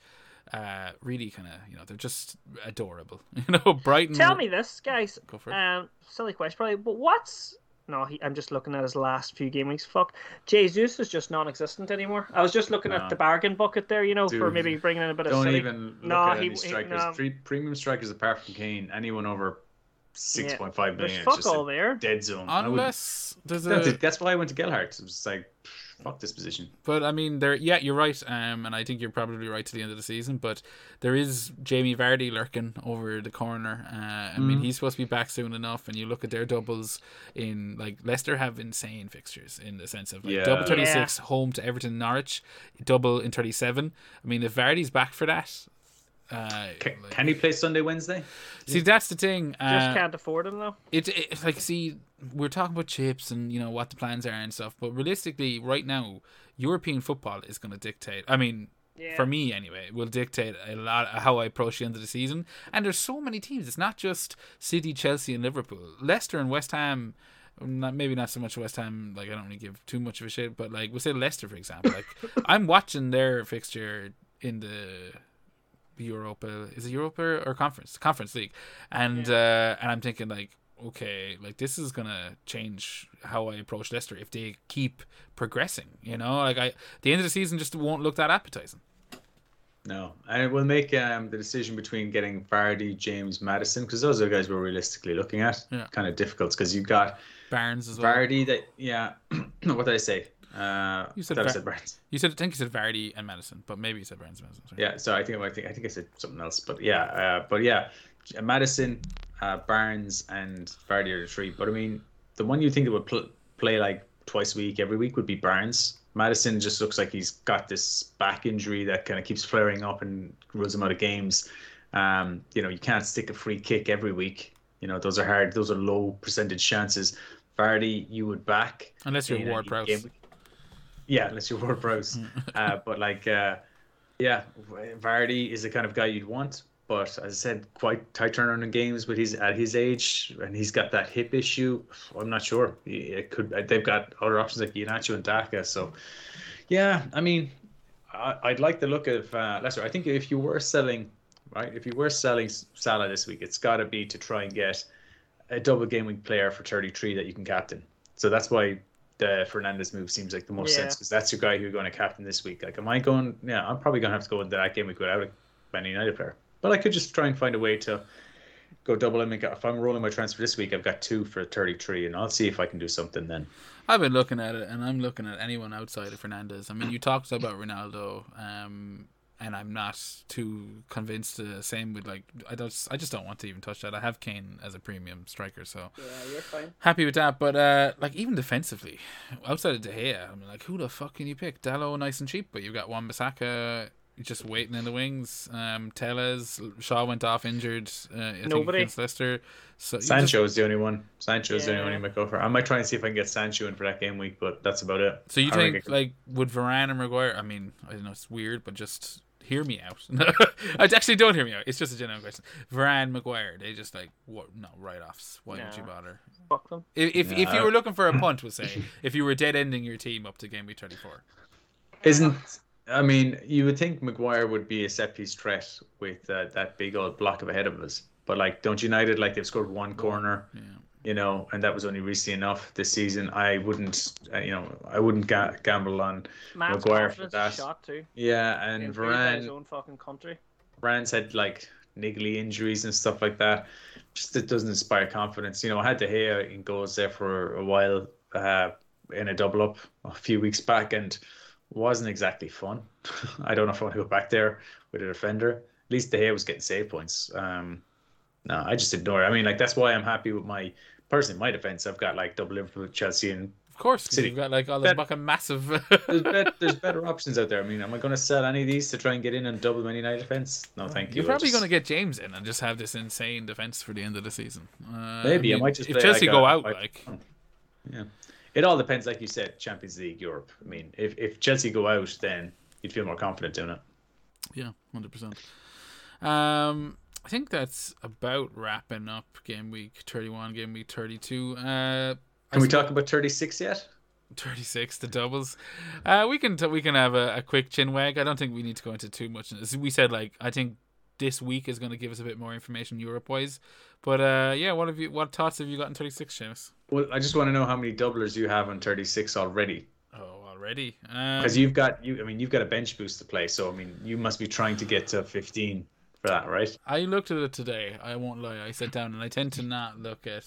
uh, really kind of you know they're just adorable. You know, Brighton. Tell me this, guys. Go for it. Um, silly question, probably. But what's no? He, I'm just looking at his last few game weeks. Fuck, Jesus is just non-existent anymore. I was just looking No. at the bargain bucket there, you know, for maybe bringing in a bit of Don't even look No, at he- any he- strikers. no. Three premium strikers apart from Kane. Anyone over six point five There's million. It's fuck all there. dead zone. I wouldn't- Unless there's That's, a it. That's why I went to Gelhardt. It was like, fuck this position. But I mean, there. Yeah, you're right. Um, and I think you're probably right to the end of the season. But there is Jamie Vardy lurking over the corner. Uh, I mean, Mm. he's supposed to be back soon enough. And you look at their doubles in like Leicester have insane fixtures in the sense of like Yeah. double thirty six home to Everton, Norwich, double in thirty seven. I mean, if Vardy's back for that. Uh, Can, like- can he play Sunday, Wednesday? see, that's the thing. Uh, Just can't afford him though. it, it like see we're talking about chips and you know what the plans are and stuff but realistically right now european football is going to dictate i mean Yeah. for me anyway will dictate a lot of how i approach the end of the season and there's so many teams it's not just city chelsea and liverpool leicester and west ham not, maybe not so much West Ham. Like I don't really give too much of a shit, but like we'll say Leicester for example. Like I'm watching their fixture in the Europa. Is it Europa or Conference? Conference League, and uh, and I'm thinking like, okay, like this is gonna change how I approach Leicester if they keep progressing. You know, like I the end of the season just won't look that appetizing. No, and it will make um, the decision between getting Vardy, James, Maddison, because those are the guys we're realistically looking at. Yeah. Kind of difficult because you've got Barnes as well. Vardy. That yeah, what did I say? Uh, You said thought I Var- said Barnes. You said I think you said Vardy and Maddison, but maybe you said Barnes and Maddison. sorry. Yeah, so I think I think I think I said something else, but yeah, uh, but yeah, Maddison, uh, Barnes, and Vardy are the three. But I mean, the one you think that would pl- play like twice a week, every week would be Barnes. Maddison just looks like he's got this back injury that kind of keeps flaring up and rules him out of games. Um, you know, you can't stick a free kick every week. You know, those are hard. Those are low percentage chances. Vardy, you would back Unless you're a Ward Prowse. game. Yeah, unless you're Ward Prowse. uh, but like, uh, yeah, Vardy is the kind of guy you'd want. But as I said, quite tight turnaround in games. But he's at his age and he's got that hip issue. I'm not sure. It could. They've got other options like Iheanacho and Daka. So, yeah, I mean, I, I'd like the look of uh, Leicester. I think if you were selling, right, if you were selling Salah this week, it's got to be to try and get a double game week player for 33 that you can captain. So that's why the Fernandes move seems like the most Yeah. sense because that's your guy who you're going to captain this week. Like, am I going? Yeah, I'm probably going to have to go into that game week without a Man United player. But I could just try and find a way to go double him. and get- If I'm rolling my transfer this week, I've got two for 33, and I'll see if I can do something then. I've been looking at it, and I'm looking at anyone outside of Fernandes. I mean, you talked about Ronaldo, um, and I'm not too convinced. The same with like, I don't, I just don't want to even touch that. I have Kane as a premium striker, so Yeah, you're fine. happy with that. But uh, like even defensively, outside of De Gea, I mean, like who the fuck can you pick? Dalot, nice and cheap, but you've got Wan Bissaka just waiting in the wings. Um, Telles, Shaw went off injured. Uh, I think Nobody. against Leicester. So you just- Sancho is the only one. Sancho is the only Yeah. one you might go for. I might try and see if I can get Sancho in for that game week, but that's about it. So you I think like would Varane and Maguire? I mean, I don't know it's weird, but just hear me out. I actually don't hear me out. It's just a genuine question. Varane, Maguire, they just like what? No write offs. Why would you bother? Fuck them. If if, if you were looking for a punt, we'll say if you were dead ending your team up to game week twenty four. Isn't I mean, you would think Maguire would be a set piece threat with uh, that big old block of ahead of us, but like, don't United like they've scored one corner, Yeah. You know, and that was only recently enough this season. I wouldn't, uh, you know, I wouldn't ga- gamble on Man's Maguire for that. is shot too. Yeah, and paid by his Varane, own fucking country. Varane's had like niggly injuries and stuff like that. Just it doesn't inspire confidence. You know, I had De Gea in goals there for a while uh, in a double up a few weeks back, and wasn't exactly fun. I don't know if I want to go back there with a defender. At least De Gea was getting save points. Um, no, I just ignore it. I mean, like that's why I'm happy with my personally my defense. I've got like double Liverpool, Chelsea, and Of course, City. you've got like all the Bet- fucking massive. There's, bet, there's better options out there. I mean, am I going to sell any of these to try and get in and double Man United defense? No, thank you. You're probably just- going to get James in and just have this insane defense for the end of the season. Uh, Maybe, I mean, might just if Chelsea like go a- out like- like Yeah, it all depends, like you said, Champions League, Europe. I mean, if if Chelsea go out, then you'd feel more confident doing it. Yeah, hundred percent. Um, I think that's about wrapping up game week thirty-one, game week thirty-two. Uh, Can we talk about 36 yet? 36 the doubles uh we can t- we can have a, a quick chin wag i don't think we need to go into too much As we said like i think this week is going to give us a bit more information europe wise but uh yeah what have you what thoughts have you got in 36 Seamus? Well, I just want to know how many doublers you have on 36 already, oh already um, because you've got you. I mean, you've got a bench boost to play, so I mean, you must be trying to get to 15 for that, right? i looked at it today i won't lie. I sat down and i tend to not look at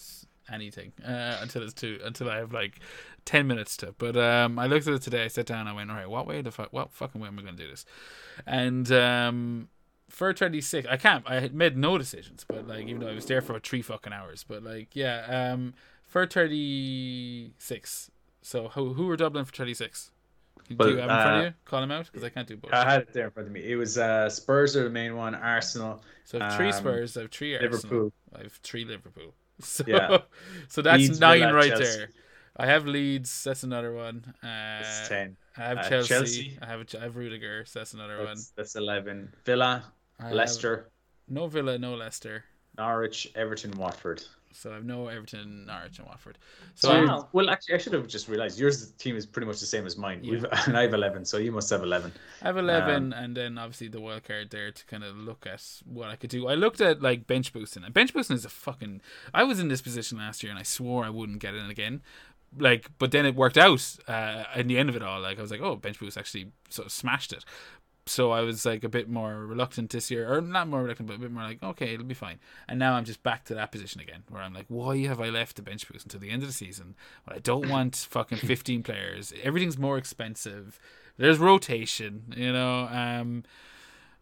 anything uh until it's too until i have like 10 minutes to. But um i looked at it today i sat down and i went all right what way the fuck what fucking way am i going to do this? And um for 36 i can't i made no decisions but like even though i was there for three fucking hours but like yeah um for 36 so who, who were doubling for 36 do you have in front uh, of you call them out because i can't do both I had it there in front of me. It was uh, Spurs are the main one, Arsenal, so I have three um, spurs i have three Arsenal, Liverpool. i have three liverpool so Yeah. so that's Leeds, nine right Chelsea. there i have leeds that's another one uh is 10. I have Uh, Chelsea. Chelsea. I have I have Rudiger. So that's another one. That's, that's 11. Villa, I Leicester, no Villa, no Leicester. Norwich, Everton, Watford. So I have no Everton, Norwich, and Watford. So, So I'm- Wow. well, actually, I should have just realized yours team is pretty much the same as mine. Yeah. We've, and I have 11, so you must have 11. I have eleven, and then obviously the wild card there to kind of look at what I could do. I looked at like bench boosting, and bench boosting is a fucking. I was in this position last year, and I swore I wouldn't get in again. Like, but then it worked out. Uh, in the end of it all, like I was like, oh, bench boost actually sort of smashed it. So I was like a bit more reluctant this year, or not more reluctant, but a bit more like, okay, it'll be fine. And now I'm just back to that position again, where I'm like, why have I left the bench boost until the end of the season? Well, I don't want fucking 15 players. Everything's more expensive. There's rotation, you know. Um,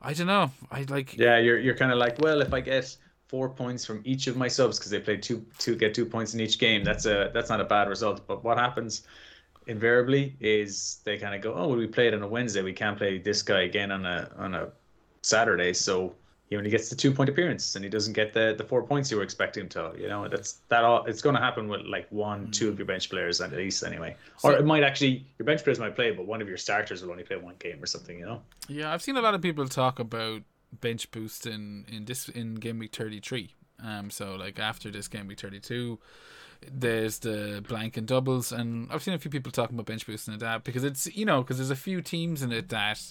I don't know. I like. Yeah, you're you're kind of like, well, if I get four points from each of my subs because they play two two get two points in each game, that's a that's not a bad result. But what happens invariably is they kind of go, oh, well, we played on a Wednesday, we can't play this guy again on a on a Saturday, so he only gets the two point appearance and he doesn't get the the four points you were expecting him to. You know, that's that all. It's going to happen with like one, two of your bench players at least, anyway. Or it might actually your bench players might play, but one of your starters will only play one game or something. You know. Yeah, I've seen a lot of people talk about bench boost in in this in game week 33. Um, so like after this game week 32, there's the blank and doubles, and I've seen a few people talking about bench boosting and that because it's you know because there's a few teams in it that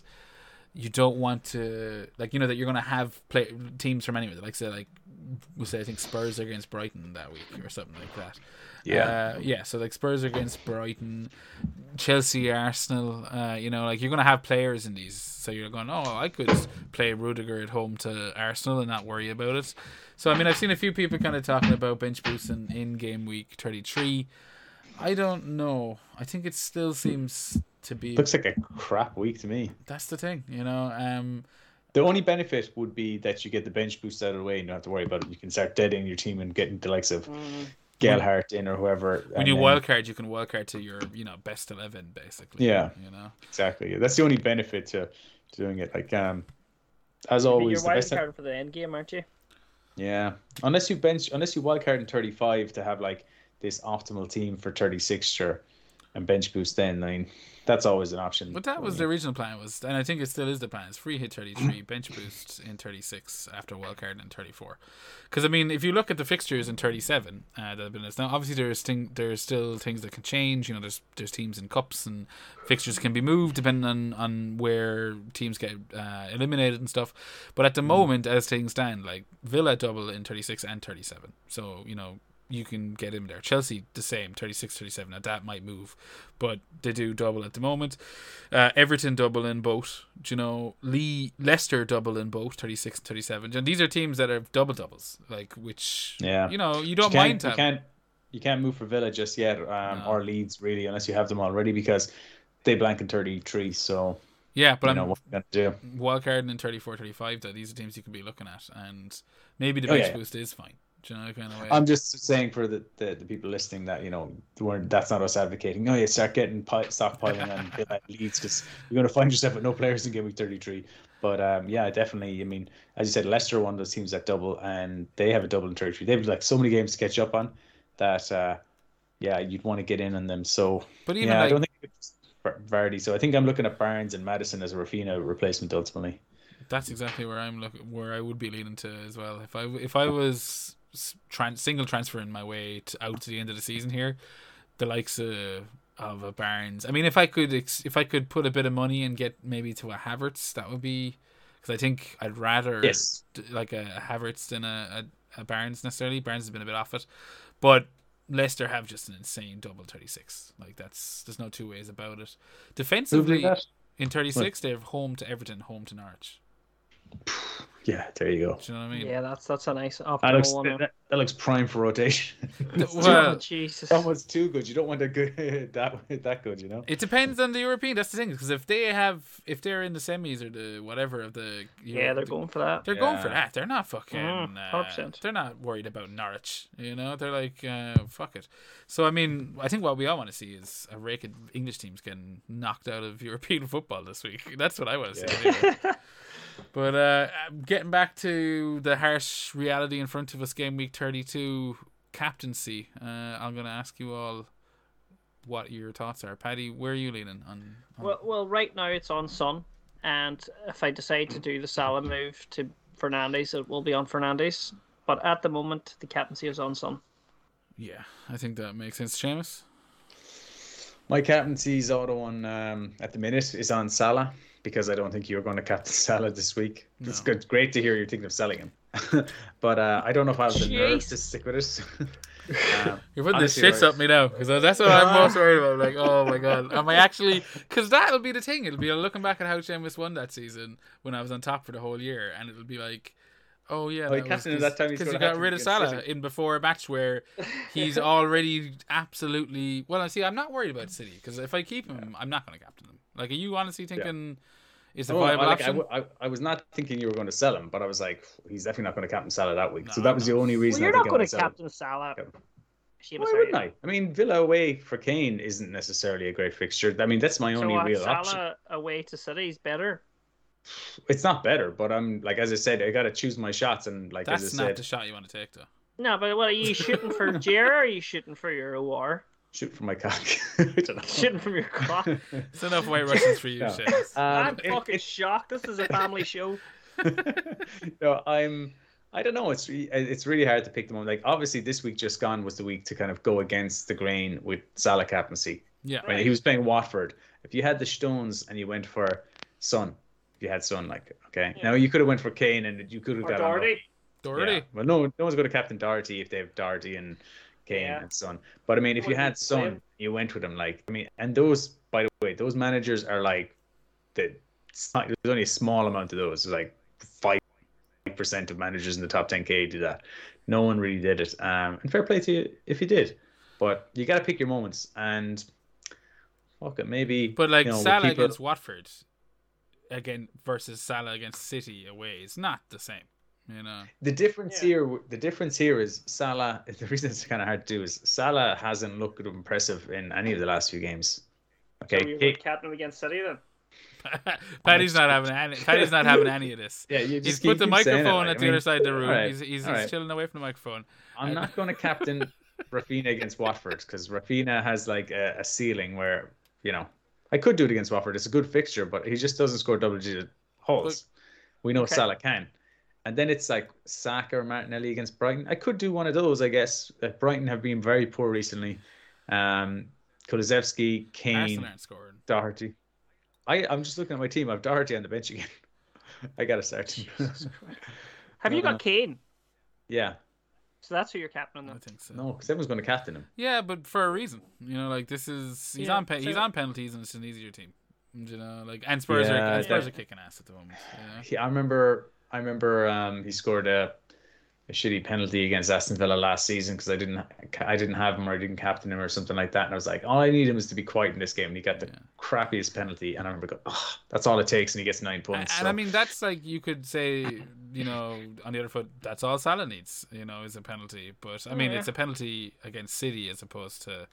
you don't want to like you know that you're gonna have play teams from anywhere like say like we say I think Spurs are against Brighton that week or something like that. Yeah. Uh, yeah. So like Spurs are against Brighton, Chelsea, Arsenal. Uh, you know, like you're gonna have players in these, so you're going, oh, I could play Rudiger at home to Arsenal and not worry about it. So I mean, I've seen a few people kind of talking about bench boosting in game week 33. I don't know. I think it still seems to be. Looks like a crap week to me. That's the thing, you know. Um, The only benefit would be that you get the bench boost out of the way and you don't have to worry about it. You can start deading your team and getting the likes of Mm. Gelhardt in or whoever. when and you then- wildcard, you can wildcard to your, you know, best eleven basically. Yeah. You know. Exactly. That's the only benefit to, to doing it. Like um, as always, You're the wild card for the end game, aren't you? Yeah. Unless you bench, unless you wildcard in thirty five to have like this optimal team for thirty six, sure, and bench boost then. I mean, that's always an option. But that was the original plan was, and I think it still is the plan. It's free hit thirty three, bench boost in thirty six after wild wildcard in thirty four. Because I mean, if you look at the fixtures in thirty seven uh, that have been listed, now obviously there's thing, there's still things that can change. You know, there's there's teams in cups and fixtures can be moved depending on on where teams get uh, eliminated and stuff. But at the moment, as things stand, like Villa double in thirty six and thirty seven, so you know you can get in there. Chelsea the same 36 37 now that might move but they do double at the moment uh, Everton double in both do you know Lee Leicester double in both 36 and 37 and these are teams that are double doubles like which Yeah. you know you don't you mind you can't you can't move for Villa just yet, um, No. or Leeds really, unless you have them already because they blank in thirty three. So yeah but you I'm know what you gonna do. wildcarding in 34 35 though these are teams you can be looking at and maybe the Oh, yeah. boost is fine you know, kind of way. I'm just saying for the, the, the people listening that you know we're, that's not us advocating. No, you start getting pi- stockpiling on Villa Leeds because you're going to find yourself with no players in game week 33. But um, yeah, definitely. I mean, as you said, Leicester one of those teams that double, and they have a double in 33. They've like so many games to catch up on that. Uh, yeah, you'd want to get in on them. So, but even yeah, like, I don't think it's Vardy. So I think I'm looking at Barnes and Maddison as a Rafinha replacement ultimately. That's exactly where I'm looking, where I would be leaning to as well. If I if I was trans, single transferring my way to, out to the end of the season here, the likes of of a Barnes. I mean, if I could if I could put a bit of money and get maybe to a Havertz, that would be because I think I'd rather yes. like a, Havertz than a, a, a Barnes necessarily. Barnes has been a bit off it, but Leicester have just an insane double 36. Like that's there's no two ways about it. Defensively in 36 they have home to Everton, home to Norwich. Yeah, there you go. Do you know what I mean? Yeah, that's that's a nice optimal that looks, one. That, that, looks prime for rotation. well, oh, Jesus. Almost too good. You don't want a good that that good, you know. It depends on the European. That's the thing, because if they have, if they're in the semis or the whatever of the, yeah, know, they're the, going for that. They're yeah. going for that. They're not fucking. Mm, uh, they're not worried about Norwich. You know, they're like, uh, fuck it. So I mean, I think what we all want to see is a rake of English teams getting knocked out of European football this week. That's what I want to see. Yeah. But uh, getting back to the harsh reality in front of us, game week 32 captaincy, uh, I'm going to ask you all what your thoughts are. Paddy, where are you leaning on? on... Well, well, right now it's on Son, and if I decide to do the Salah move to Fernandes, it will be on Fernandes. But at the moment, the captaincy is on Son. Yeah, I think that makes sense. Seamus? My captaincy's auto on um, at the minute is on Salah because I don't think you're going to captain Salah this week. No. It's good, great to hear you're thinking of selling him, but uh, I don't know if I have the nerve to stick with it. um, you're putting the shits up me now because that's what I'm most worried about. Like, oh my god, am I actually? Because that'll be the thing. It'll be looking back at how Seamus won that season when I was on top for the whole year, and it'll be like. Oh yeah, oh, that was that time because he got rid of Salah City. in before a match where he's already absolutely well. I see. I'm not worried about City because if I keep him, yeah. I'm not going to captain him. Like, are you honestly thinking? Yeah is a oh, viable like, option. I, I, I, was not thinking you were going to sell him, but I was like, he's definitely not going to captain Salah that week. No, so that was the only reason. Well, you're not going to captain Salah. Why wouldn't I? I mean, Villa away for Kane isn't necessarily a great fixture. I mean, that's my only so, uh, real Salah option. away to City is better. It's not better, but I'm like as I said, I got to choose my shots, and like that's as I not said, the shot you want to take, though. No, but what are you shooting for, Jer? Are you shooting for your OR? Shoot from my cock. Shooting from your cock. It's enough white Russians for you, no. Seamus. Um, I'm fucking it, shocked. This is a family show. no, I'm. I don't know. It's it's really hard to pick them up. Like obviously, this week just gone was the week to kind of go against the grain with Salah captaincy. Yeah, right. he was playing Watford. If you had the Stones and you went for Son, if you had Son, like okay, yeah. now you could have went for Kane and you could have got Doherty. Doherty. Yeah. Well, no, no one's going to captain Doherty if they have Doherty and Kane yeah. and Son. But I mean, if you had Son, you went with him. Like I mean, and those, by the way, those managers are like the. Not, there's only a small amount of those. There's like five percent of managers in the top 10k do that. No one really did it. Um, and fair play to you if you did, but you got to pick your moments and. Fuck it, maybe. But like you know, Salah against Watford, again versus Salah against City away, is not the same. You uh, know. The difference yeah. here, the difference here is Salah. The reason it's kind of hard to do is Salah hasn't looked impressive in any of the last few games. Okay, so you captain against City then. Paddy's not having any. Paddy's not having any of this. Yeah, you he's keep, put the microphone at I the mean, other side of the room. Right, he's he's, he's right. chilling away from the microphone. I'm not going to captain Rafinha against Watford because Rafinha has like a, a, ceiling where you know I could do it against Watford. It's a good fixture, but he just doesn't score double digit holes. we know okay. Salah can. And then it's like Saka or Martinelli against Brighton. I could do one of those, I guess. Uh, Brighton have been very poor recently. Um, Kulusevski, Kane, Doherty. I, I'm just looking at my team. I've Doherty on the bench again. I got to start. have you got Kane? Yeah. So that's who you're captaining. I think so. No, because everyone's going to captain him. Yeah, but for a reason. You know, like this is he's Yeah, on pe- he's on penalties and it's an easier team. You know, like and Spurs are and Spurs yeah. are kicking ass at the moment. You know? He, I remember. I remember um, he scored a, a shitty penalty against Aston Villa last season because I didn't I didn't have him or I didn't captain him or something like that. And I was like, all I need him is to be quiet in this game. And he got the Yeah. crappiest penalty. And I remember going, oh, that's all it takes, and he gets nine points. and so- I mean that's like you could say you know, on the other foot, that's all Salah needs. You know, is a penalty. But I mean, yeah. it's a penalty against City as opposed to,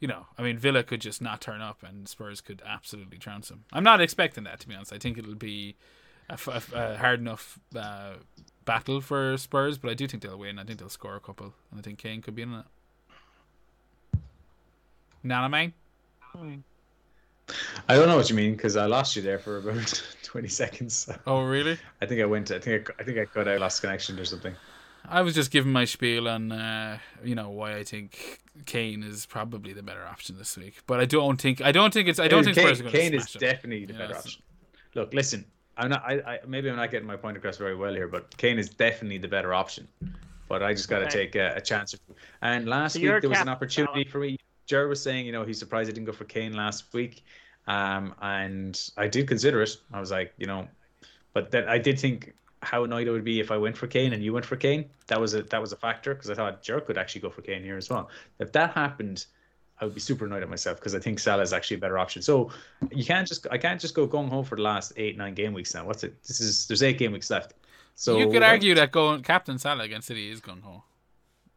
you know, I mean, Villa could just not turn up and Spurs could absolutely trounce them. I'm not expecting that to be honest. I think it'll be a, f- a f- a hard enough uh, battle for Spurs, but I do think they'll win. I think they'll score a couple, and I think Kane could be in it. Nana man. I don't know what you mean because I lost you there for about 20 seconds. Oh really? I think I went. I think I, I think I cut out lost connection or something. I was just giving my spiel on, uh, you know, why I think Kane is probably the better option this week. But I don't think I don't think it's I don't think Kane, Spurs are Kane is it. definitely the better option. Look, listen. I'm not. I, I maybe I'm not getting my point across very well here, but Kane is definitely the better option. But I just got to Okay. take a, a chance. And last So week there was an opportunity for me. Jared was saying, you know, he's surprised I didn't go for Kane last week, um, and I did consider it. I was like, you know, but then I did think how annoyed I would be if I went for Kane and you went for Kane. That was a that was a factor because I thought Jared could actually go for Kane here as well. If that happened, I would be super annoyed at myself because I think Salah is actually a better option. So you can't just I can't just go gung ho for the last eight nine game weeks now. What's it? This is there's eight game weeks left. So you could argue that going Captain Salah against City is gung ho.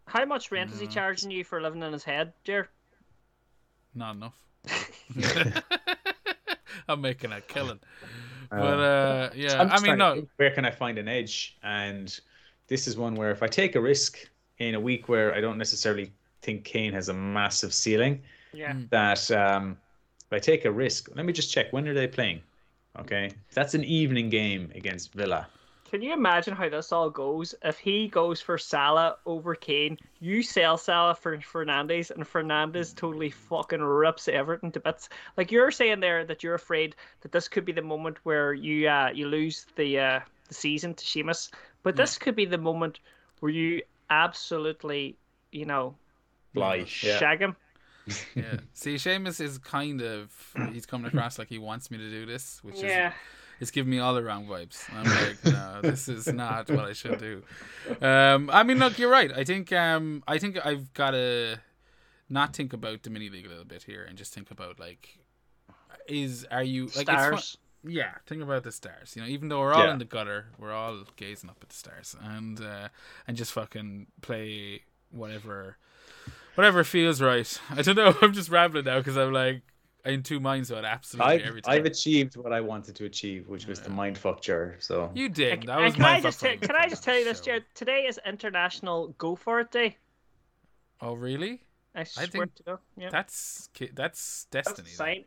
How much rent is he charging you for living in his head, dear? Not enough. I'm making a killing. But uh, yeah, I'm I just mean, no, where can I find an edge? And this is one where if I take a risk in a week where I don't necessarily think Kane has a massive ceiling, Yeah. that um, if I take a risk, let me just check when are they playing? Okay, that's an evening game against Villa. Can you imagine how this all goes? If he goes for Salah over Kane, you sell Salah for Fernandes, and Fernandes totally fucking rips Everton to bits. Like you're saying there that you're afraid that this could be the moment where you uh, you lose the uh, the season to Seamus, but this could be the moment where you absolutely, you know, Fly, yeah. shag him. yeah. See, Seamus is kind of he's coming across like he wants me to do this, which Yeah. is it's giving me all the wrong vibes. I'm like, no, this is not what I should do. Um, I mean, look, you're right. I think um, I think I've got to not think about the mini league a little bit here and just think about like, is are you like it's fun- Stars. yeah, think about the stars. You know, even though we're all Yeah. in the gutter, we're all gazing up at the stars and uh, and just fucking play whatever whatever feels right. I don't know. I'm just rambling now because I'm like in two minds about absolutely I've, everything. I've achieved what I wanted to achieve, which was the mind fuck jar. So you did. That was and can I just fucking- tell, can I just tell you this, show. Jared? Today is International Go For It Day. Oh really? I swear think to God. Yeah. That's that's That's destiny. a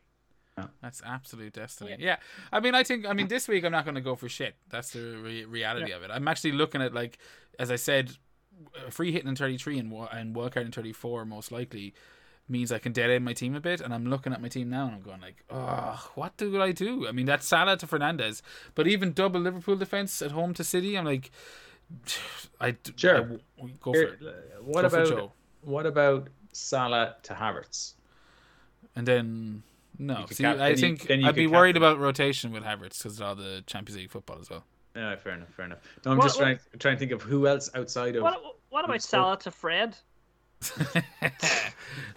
though. That's absolute destiny. Yeah. I mean, I think, I mean, this week I'm not going to go for shit. That's the re- reality of it. I'm actually looking at, like, as I said, a free hitting in 33 and, and wildcard in 34 most likely means I can dead end my team a bit. And I'm looking at my team now and I'm going, like, oh, what do I do? I mean, that's Salah to Fernandes. But even double Liverpool defense at home to City, I'm like, I sure. I w- uh, go for it. what Go about what about Salah to Havertz? And then, no. See, cap- I think you I'd be worried captain. about rotation with Havertz because of all the Champions League football as well. Yeah, fair enough, fair enough. No, I'm What- just what- trying trying to think of who else outside of. What, what about Who's Salah to Fred?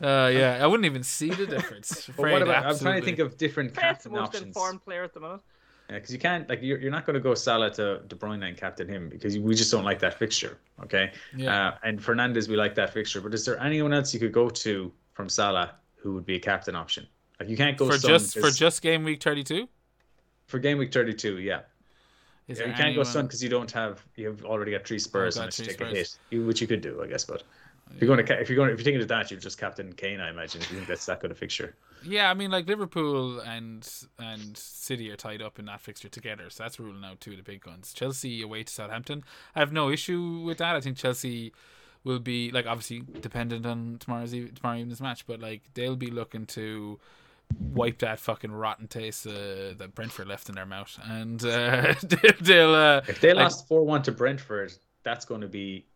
uh, yeah, I wouldn't even see the difference. But what Fred, about? I'm trying to think of different Fred's the captain most options. informed player at the minute. Yeah, because you can't like you're, you're not going to go Salah to De Bruyne and captain him because we just don't like that fixture. Okay. Yeah. Uh, and Fernandes, we like that fixture. But is there anyone else you could go to from Salah who would be a captain option? Like you can't go for Son just for 'cause- just game week 32. for game week 32. Yeah. Is Yeah, you can't anyone- go Son because you don't have you have already got three Spurs got and to three take a hit, you, which you could do, I guess. But if you're going to if you're going if you're thinking of that, you're just captain Kane, I imagine. If you think that's that good a fixture. Yeah, I mean, like Liverpool and and City are tied up in that fixture together, so that's ruling out two of the big guns. Chelsea away to Southampton. I have no issue with that. I think Chelsea will be like obviously dependent on tomorrow's tomorrow evening's match, but like they'll be looking to wipe that fucking rotten taste uh, that Brentford left in their mouth, and uh, they'll uh, If they lost four one to Brentford, that's going to be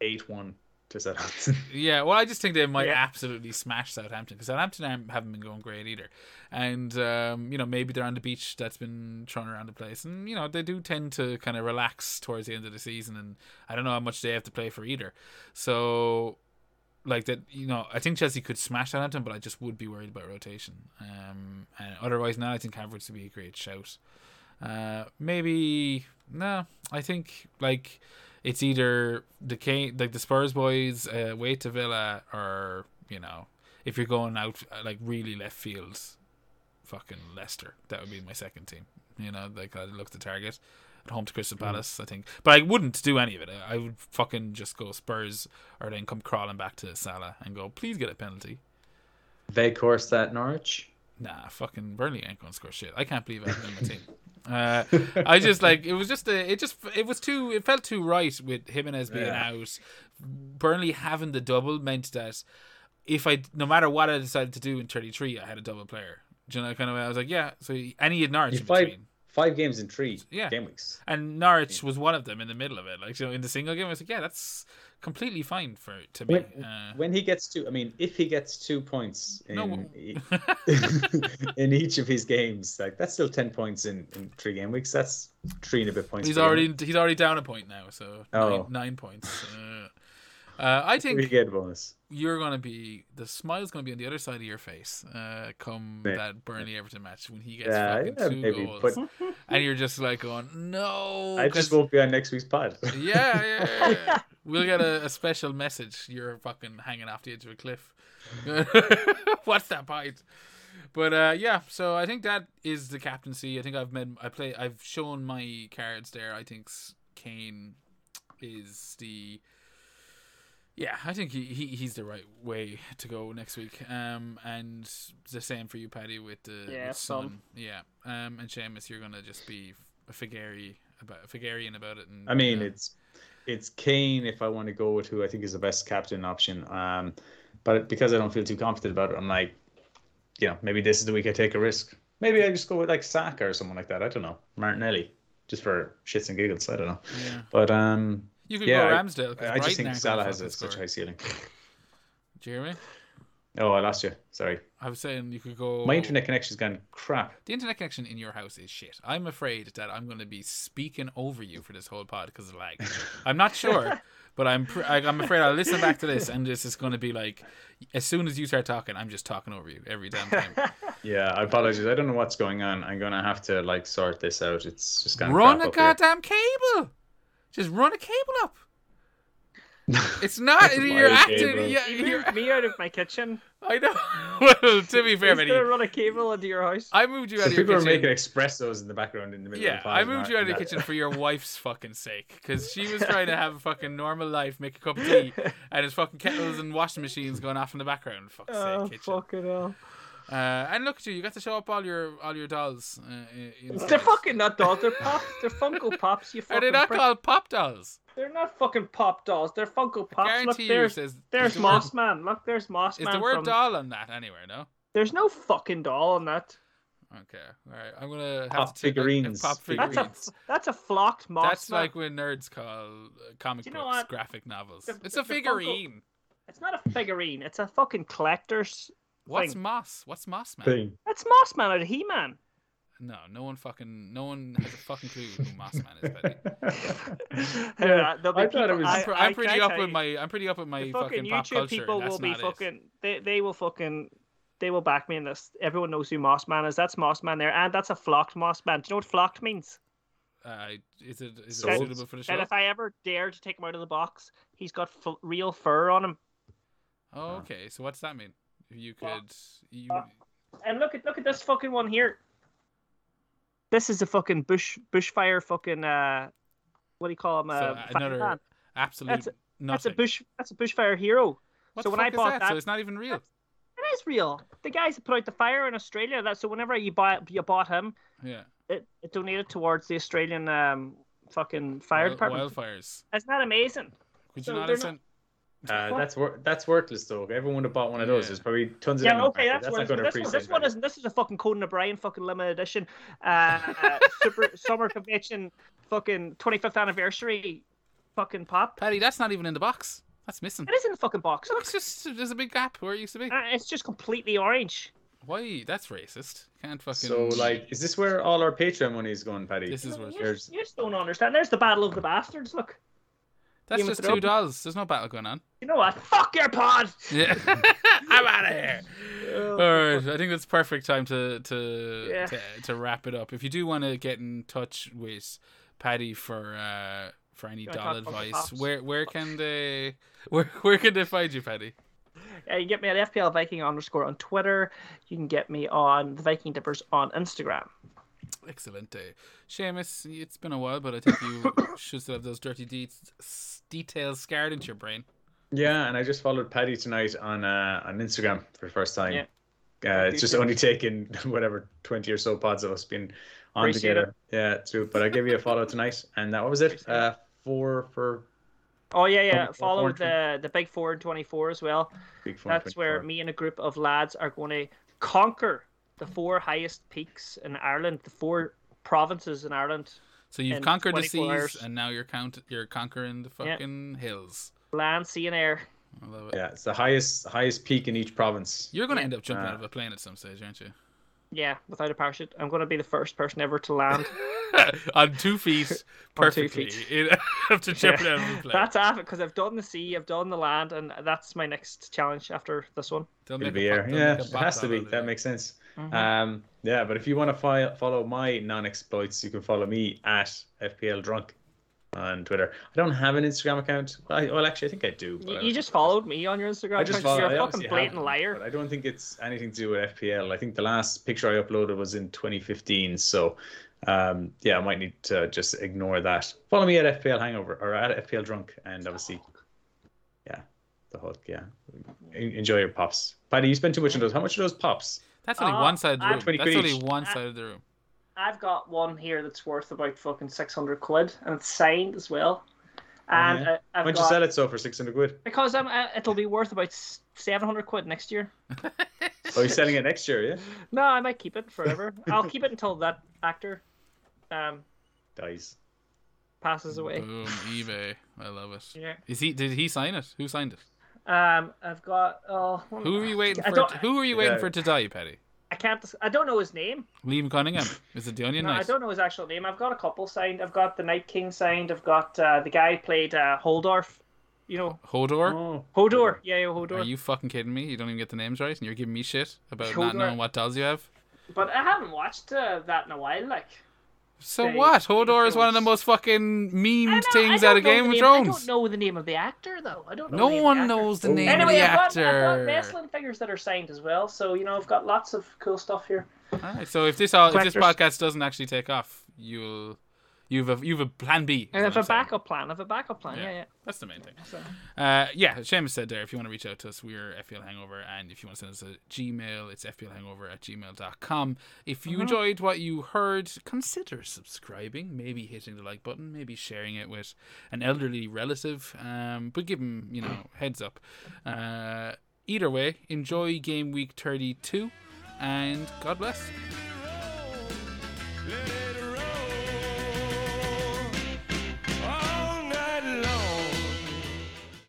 eight one to Southampton. Yeah, well, I just think they might Yeah. absolutely smash Southampton because Southampton haven't been going great either, and um, you know maybe they're on the beach that's been thrown around the place, and you know they do tend to kind of relax towards the end of the season, and I don't know how much they have to play for either, so like that, you know, I think Chelsea could smash Southampton, but I just would be worried about rotation. Um, and otherwise, now I think Havertz would be a great shout. Uh, maybe no. I think like it's either the Kane, like the Spurs boys, uh, wait to Villa, or you know, if you're going out uh, like really left field, fucking Leicester. That would be my second team. You know, like I look to target home to Crystal Palace. I think, but I wouldn't do any of it. I would fucking just go Spurs, or then come crawling back to Salah and go, please get a penalty. They course that Norwich. Nah, fucking Burnley ain't gonna score shit. I can't believe I have him in my team. Uh, I just like it was just a, it just it was too it felt too right with Jimenez being Yeah. out. Burnley having the double meant that if I no matter what I decided to do in thirty three, I had a double player. Do you know kind of way? I was like, yeah. So and he had Norwich You in between, five games in three Yeah. game weeks. and Norwich was one of them in the middle of it. Like you know, in the single game, I was like, yeah, that's completely fine for to me. When, Uh, when he gets two, I mean, if he gets two points in No. in each of his games, like that's still ten points in, in three game weeks. That's three and a bit points. he's per game already he's already down a point now, so Oh. nine, nine points. Uh, uh, I think a bonus. you're gonna be the smile's gonna be on the other side of your face uh, come Yeah. that Burnley Everton match when he gets Yeah, fucking yeah, two maybe, goals, but and you're just like going no. I just won't be on next week's pod. yeah, yeah, yeah, we'll get a, a special message. You're fucking hanging off the edge of a cliff. What's that point? But uh, yeah, so I think that is the captaincy. I think I've made I play. I've shown my cards there. I think Kane is the. Yeah, I think he, he he's the right way to go next week. Um, and the same for you, Paddy, with the Yeah, with Son. Son. Yeah. Um, and Seamus, you're gonna just be a Figari about Figarian about it. And I mean, uh, it's it's Kane if I want to go with who I think is the best captain option. Um, but because I don't feel too confident about it, I'm like, you know, maybe this is the week I take a risk. Maybe I just go with like Saka or someone like that. I don't know, Martinelli, just for shits and giggles. I don't know, yeah. but um, You could Yeah, go I- I just think Salah has a, such high ceiling. Jeremy, Oh, I lost you. Sorry, I was saying you could go. my internet connection's gone crap. The internet connection in your house is shit. I'm afraid that I'm going to be speaking over you for this whole pod because of lag. I'm not sure, but I'm pr- I- I'm afraid I'll listen back to this and this is going to be like, as soon as you start talking, I'm just talking over you every damn time. Yeah, I apologize. I don't know what's going on. I'm gonna have to like sort this out. It's just gonna run a up here. goddamn cable. Just run a cable up. It's not. That's you're acting. cable. Yeah, You you're, moved me out of my kitchen. I know. well, to be fair, He's Benny, gonna run a cable into your house. I moved you So out of your people are making espressos in the background in the middle of Yeah, the pod. I moved you out of the That- kitchen for your wife's fucking sake, because she was trying to have a fucking normal life, make a cup of tea, and there's fucking kettles and washing machines going off in the background. Fuck's Oh, sake, kitchen. fucking hell. Uh, and look at you, you got to show up all your all your dolls. Uh, They're inside. fucking not dolls. They're pop. They're Funko Pops. You Are they not prick. called pop dolls? They're not fucking pop dolls. They're Funko Pops. Look, Guarantee you, there's says there's is the word- Man. Look, there's Moss Is Man. the word from... doll on that anywhere? No. There's no fucking doll on that. Okay, all right. I'm gonna have Pop to take a- a figurines. That's a that's a flocked Moss That's Man. like when nerds call uh, comic you know books what? graphic novels. The- it's the- a the Funko- figurine. It's not a figurine. It's a fucking collector's. What's thing. moss? What's moss man? thing. That's Moss Man out of He Man. No, no one fucking, no one has a fucking clue who Moss Man is. Betty. Yeah, there'll I thought it people- was- I- I'm, pr- I I'm pretty up with my, I'm pretty up with my the fucking, fucking pop YouTube culture. people will be not it. fucking. They they will fucking. They will back me in this. Everyone knows who Moss Man is. That's Moss Man there, and that's a flocked Moss Man. Do you know what flocked means? Uh, is it is it suitable for the show? And if I ever dare to take him out of the box, he's got f- real fur on him. Oh, okay. So what's that mean? You could, you, uh, And look at look at this fucking one here. This is a fucking bush bushfire fucking uh, what do you call him? so Uh, another absolute That's a-. That's a bush. That's a bushfire hero. what so when I bought that? that- so it's not even real. It is real. The guys that put out the fire in Australia. That so whenever you buy you bought him, Yeah. it, it donated towards the Australian um fucking fire Wild- department. Wildfires. Isn't that amazing? Could So not have sent? Uh, that's wor- that's worthless though. Everyone would have bought one of those. Yeah. There's probably tons of Yeah, them. in the okay, market. that's, not going to this, one, appreciate this one isn't. This is a fucking Conan O'Brien fucking limited edition, uh, uh, super summer convention, fucking 25th anniversary, fucking pop. Paddy, that's not even in the box. That's missing. It is in the fucking box. Look, It's just there's a big gap where it used to be. uh, it's just completely orange. Why? That's racist. Can't fucking. So like, is this where all our Patreon money is going, Paddy? This is You, what. you, There's- you just don't understand. There's the battle of the bastards. Look, That's Game just two Thrones. dolls. There's no battle going on. you know what? Fuck your pod. Yeah. I'm out of here. All right, I think that's perfect time to to, Yeah. to to wrap it up. If you do want to get in touch with Paddy for uh for any doll talk about the advice, where where can they where where can they find you, Paddy? Uh, you can get me at FPL Viking underscore on Twitter. You can get me on the Viking Dippers on Instagram. Excellent day, Seamus. It's been a while, but I think you should still have those dirty deeds, s- details scarred into your brain. Yeah, and I just followed Paddy tonight on uh, on Instagram for the first time. Yeah. Uh, it's just only taken whatever twenty or so pods of us being on Appreciate together. Yeah, true. But I gave you a follow tonight, and that what was it? Uh, four for Oh yeah, yeah. Four- Follow four- the the Big Four and Twenty Four as well. big four. That's where me and a group of lads are going to conquer the four highest peaks in Ireland, the four provinces in Ireland. So you've conquered the seas, hours. and now you're count you're conquering the Yeah. fucking hills. Land, sea, and air. I love it. Yeah, it's the highest highest peak in each province. You're going to Yeah. end up jumping out Uh, of a plane at some stage, aren't you? Yeah, without a parachute. I'm going to be the first person ever to land. on two feet, On two perfectly. feet. in- after jumping out of a plane. That's after because I've done the sea, I've done the land, and that's my next challenge after this one. They'll It'll be a air. pop- they'll Yeah, it has to be. That makes sense. Mhm. Um, yeah, but if you want to fi- follow my non-exploits, you can follow me at FPL Drunk on Twitter. I don't have an Instagram account. Well, I, well actually, I think I do. I You, think just I- followed me on your Instagram. I just account, follow. You're I a fucking blatant liar. But I don't think it's anything to do with FPL. I think the last picture I uploaded was in 2015. So, um, yeah, I might need to just ignore that. Follow me at FPL Hangover or at FPL Drunk, and obviously, yeah, the Hulk. Yeah, enjoy your pops. Paddy, you spend too much on those. How much are those pops? That's only Ah, one side of the room. That's quid only each. one side of the room. I've got one here that's worth about fucking six hundred quid, and it's signed as well. And yeah? uh, I've Why'd got you sell it so for 600 quid? because I'm, uh, it'll be worth about seven hundred quid next year. Oh, you're selling it next year, yeah? No, I might keep it forever. I'll keep it until that actor um Dies. passes away. Boom, eBay. I love it. Yeah. Is he? Did he sign it? Who signed it? Um, I've got oh. Who are you waiting for? don't- Who are you waiting Yeah. for to die, Petty? I can't. I don't know his name. Liam Cunningham. Is it the Onion No, I don't know his actual name. I've got a couple signed. I've got the Night King signed. I've got uh, the guy who played uh, Holdorf. You know, Hodor? Oh. Hodor. Yeah, yeah, Hodor. Are you fucking kidding me? You don't even get the names right, and you're giving me shit about Hodor. not knowing what dolls you have. But I haven't watched uh, that in a while. Like, So They- what? Hodor is one of the most fucking I memed I things don't out of Game the of name- I don't know the name of the actor though. I don't know. No the name one of the actor. knows the Oh. name Anyway, of I've got, I've got wrestling figures that are signed as well. So you know, I've got lots of cool stuff here. Alright, so if this all, if this podcast doesn't actually take off, you'll you've a you've a plan B. And I what have a I'm saying. backup plan. I have a backup plan. Yeah. Yeah, yeah. That's the main thing. So, Uh, yeah, Seamus said there, if you want to reach out to us, we're FPL Hangover. And if you want to send us a Gmail, it's FPLHangover at gmail.com. If you enjoyed what you heard, consider subscribing, maybe hitting the like button, maybe sharing it with an elderly relative, um, but give them, you know, heads up. Uh, either way, enjoy game week 32, and God bless. Let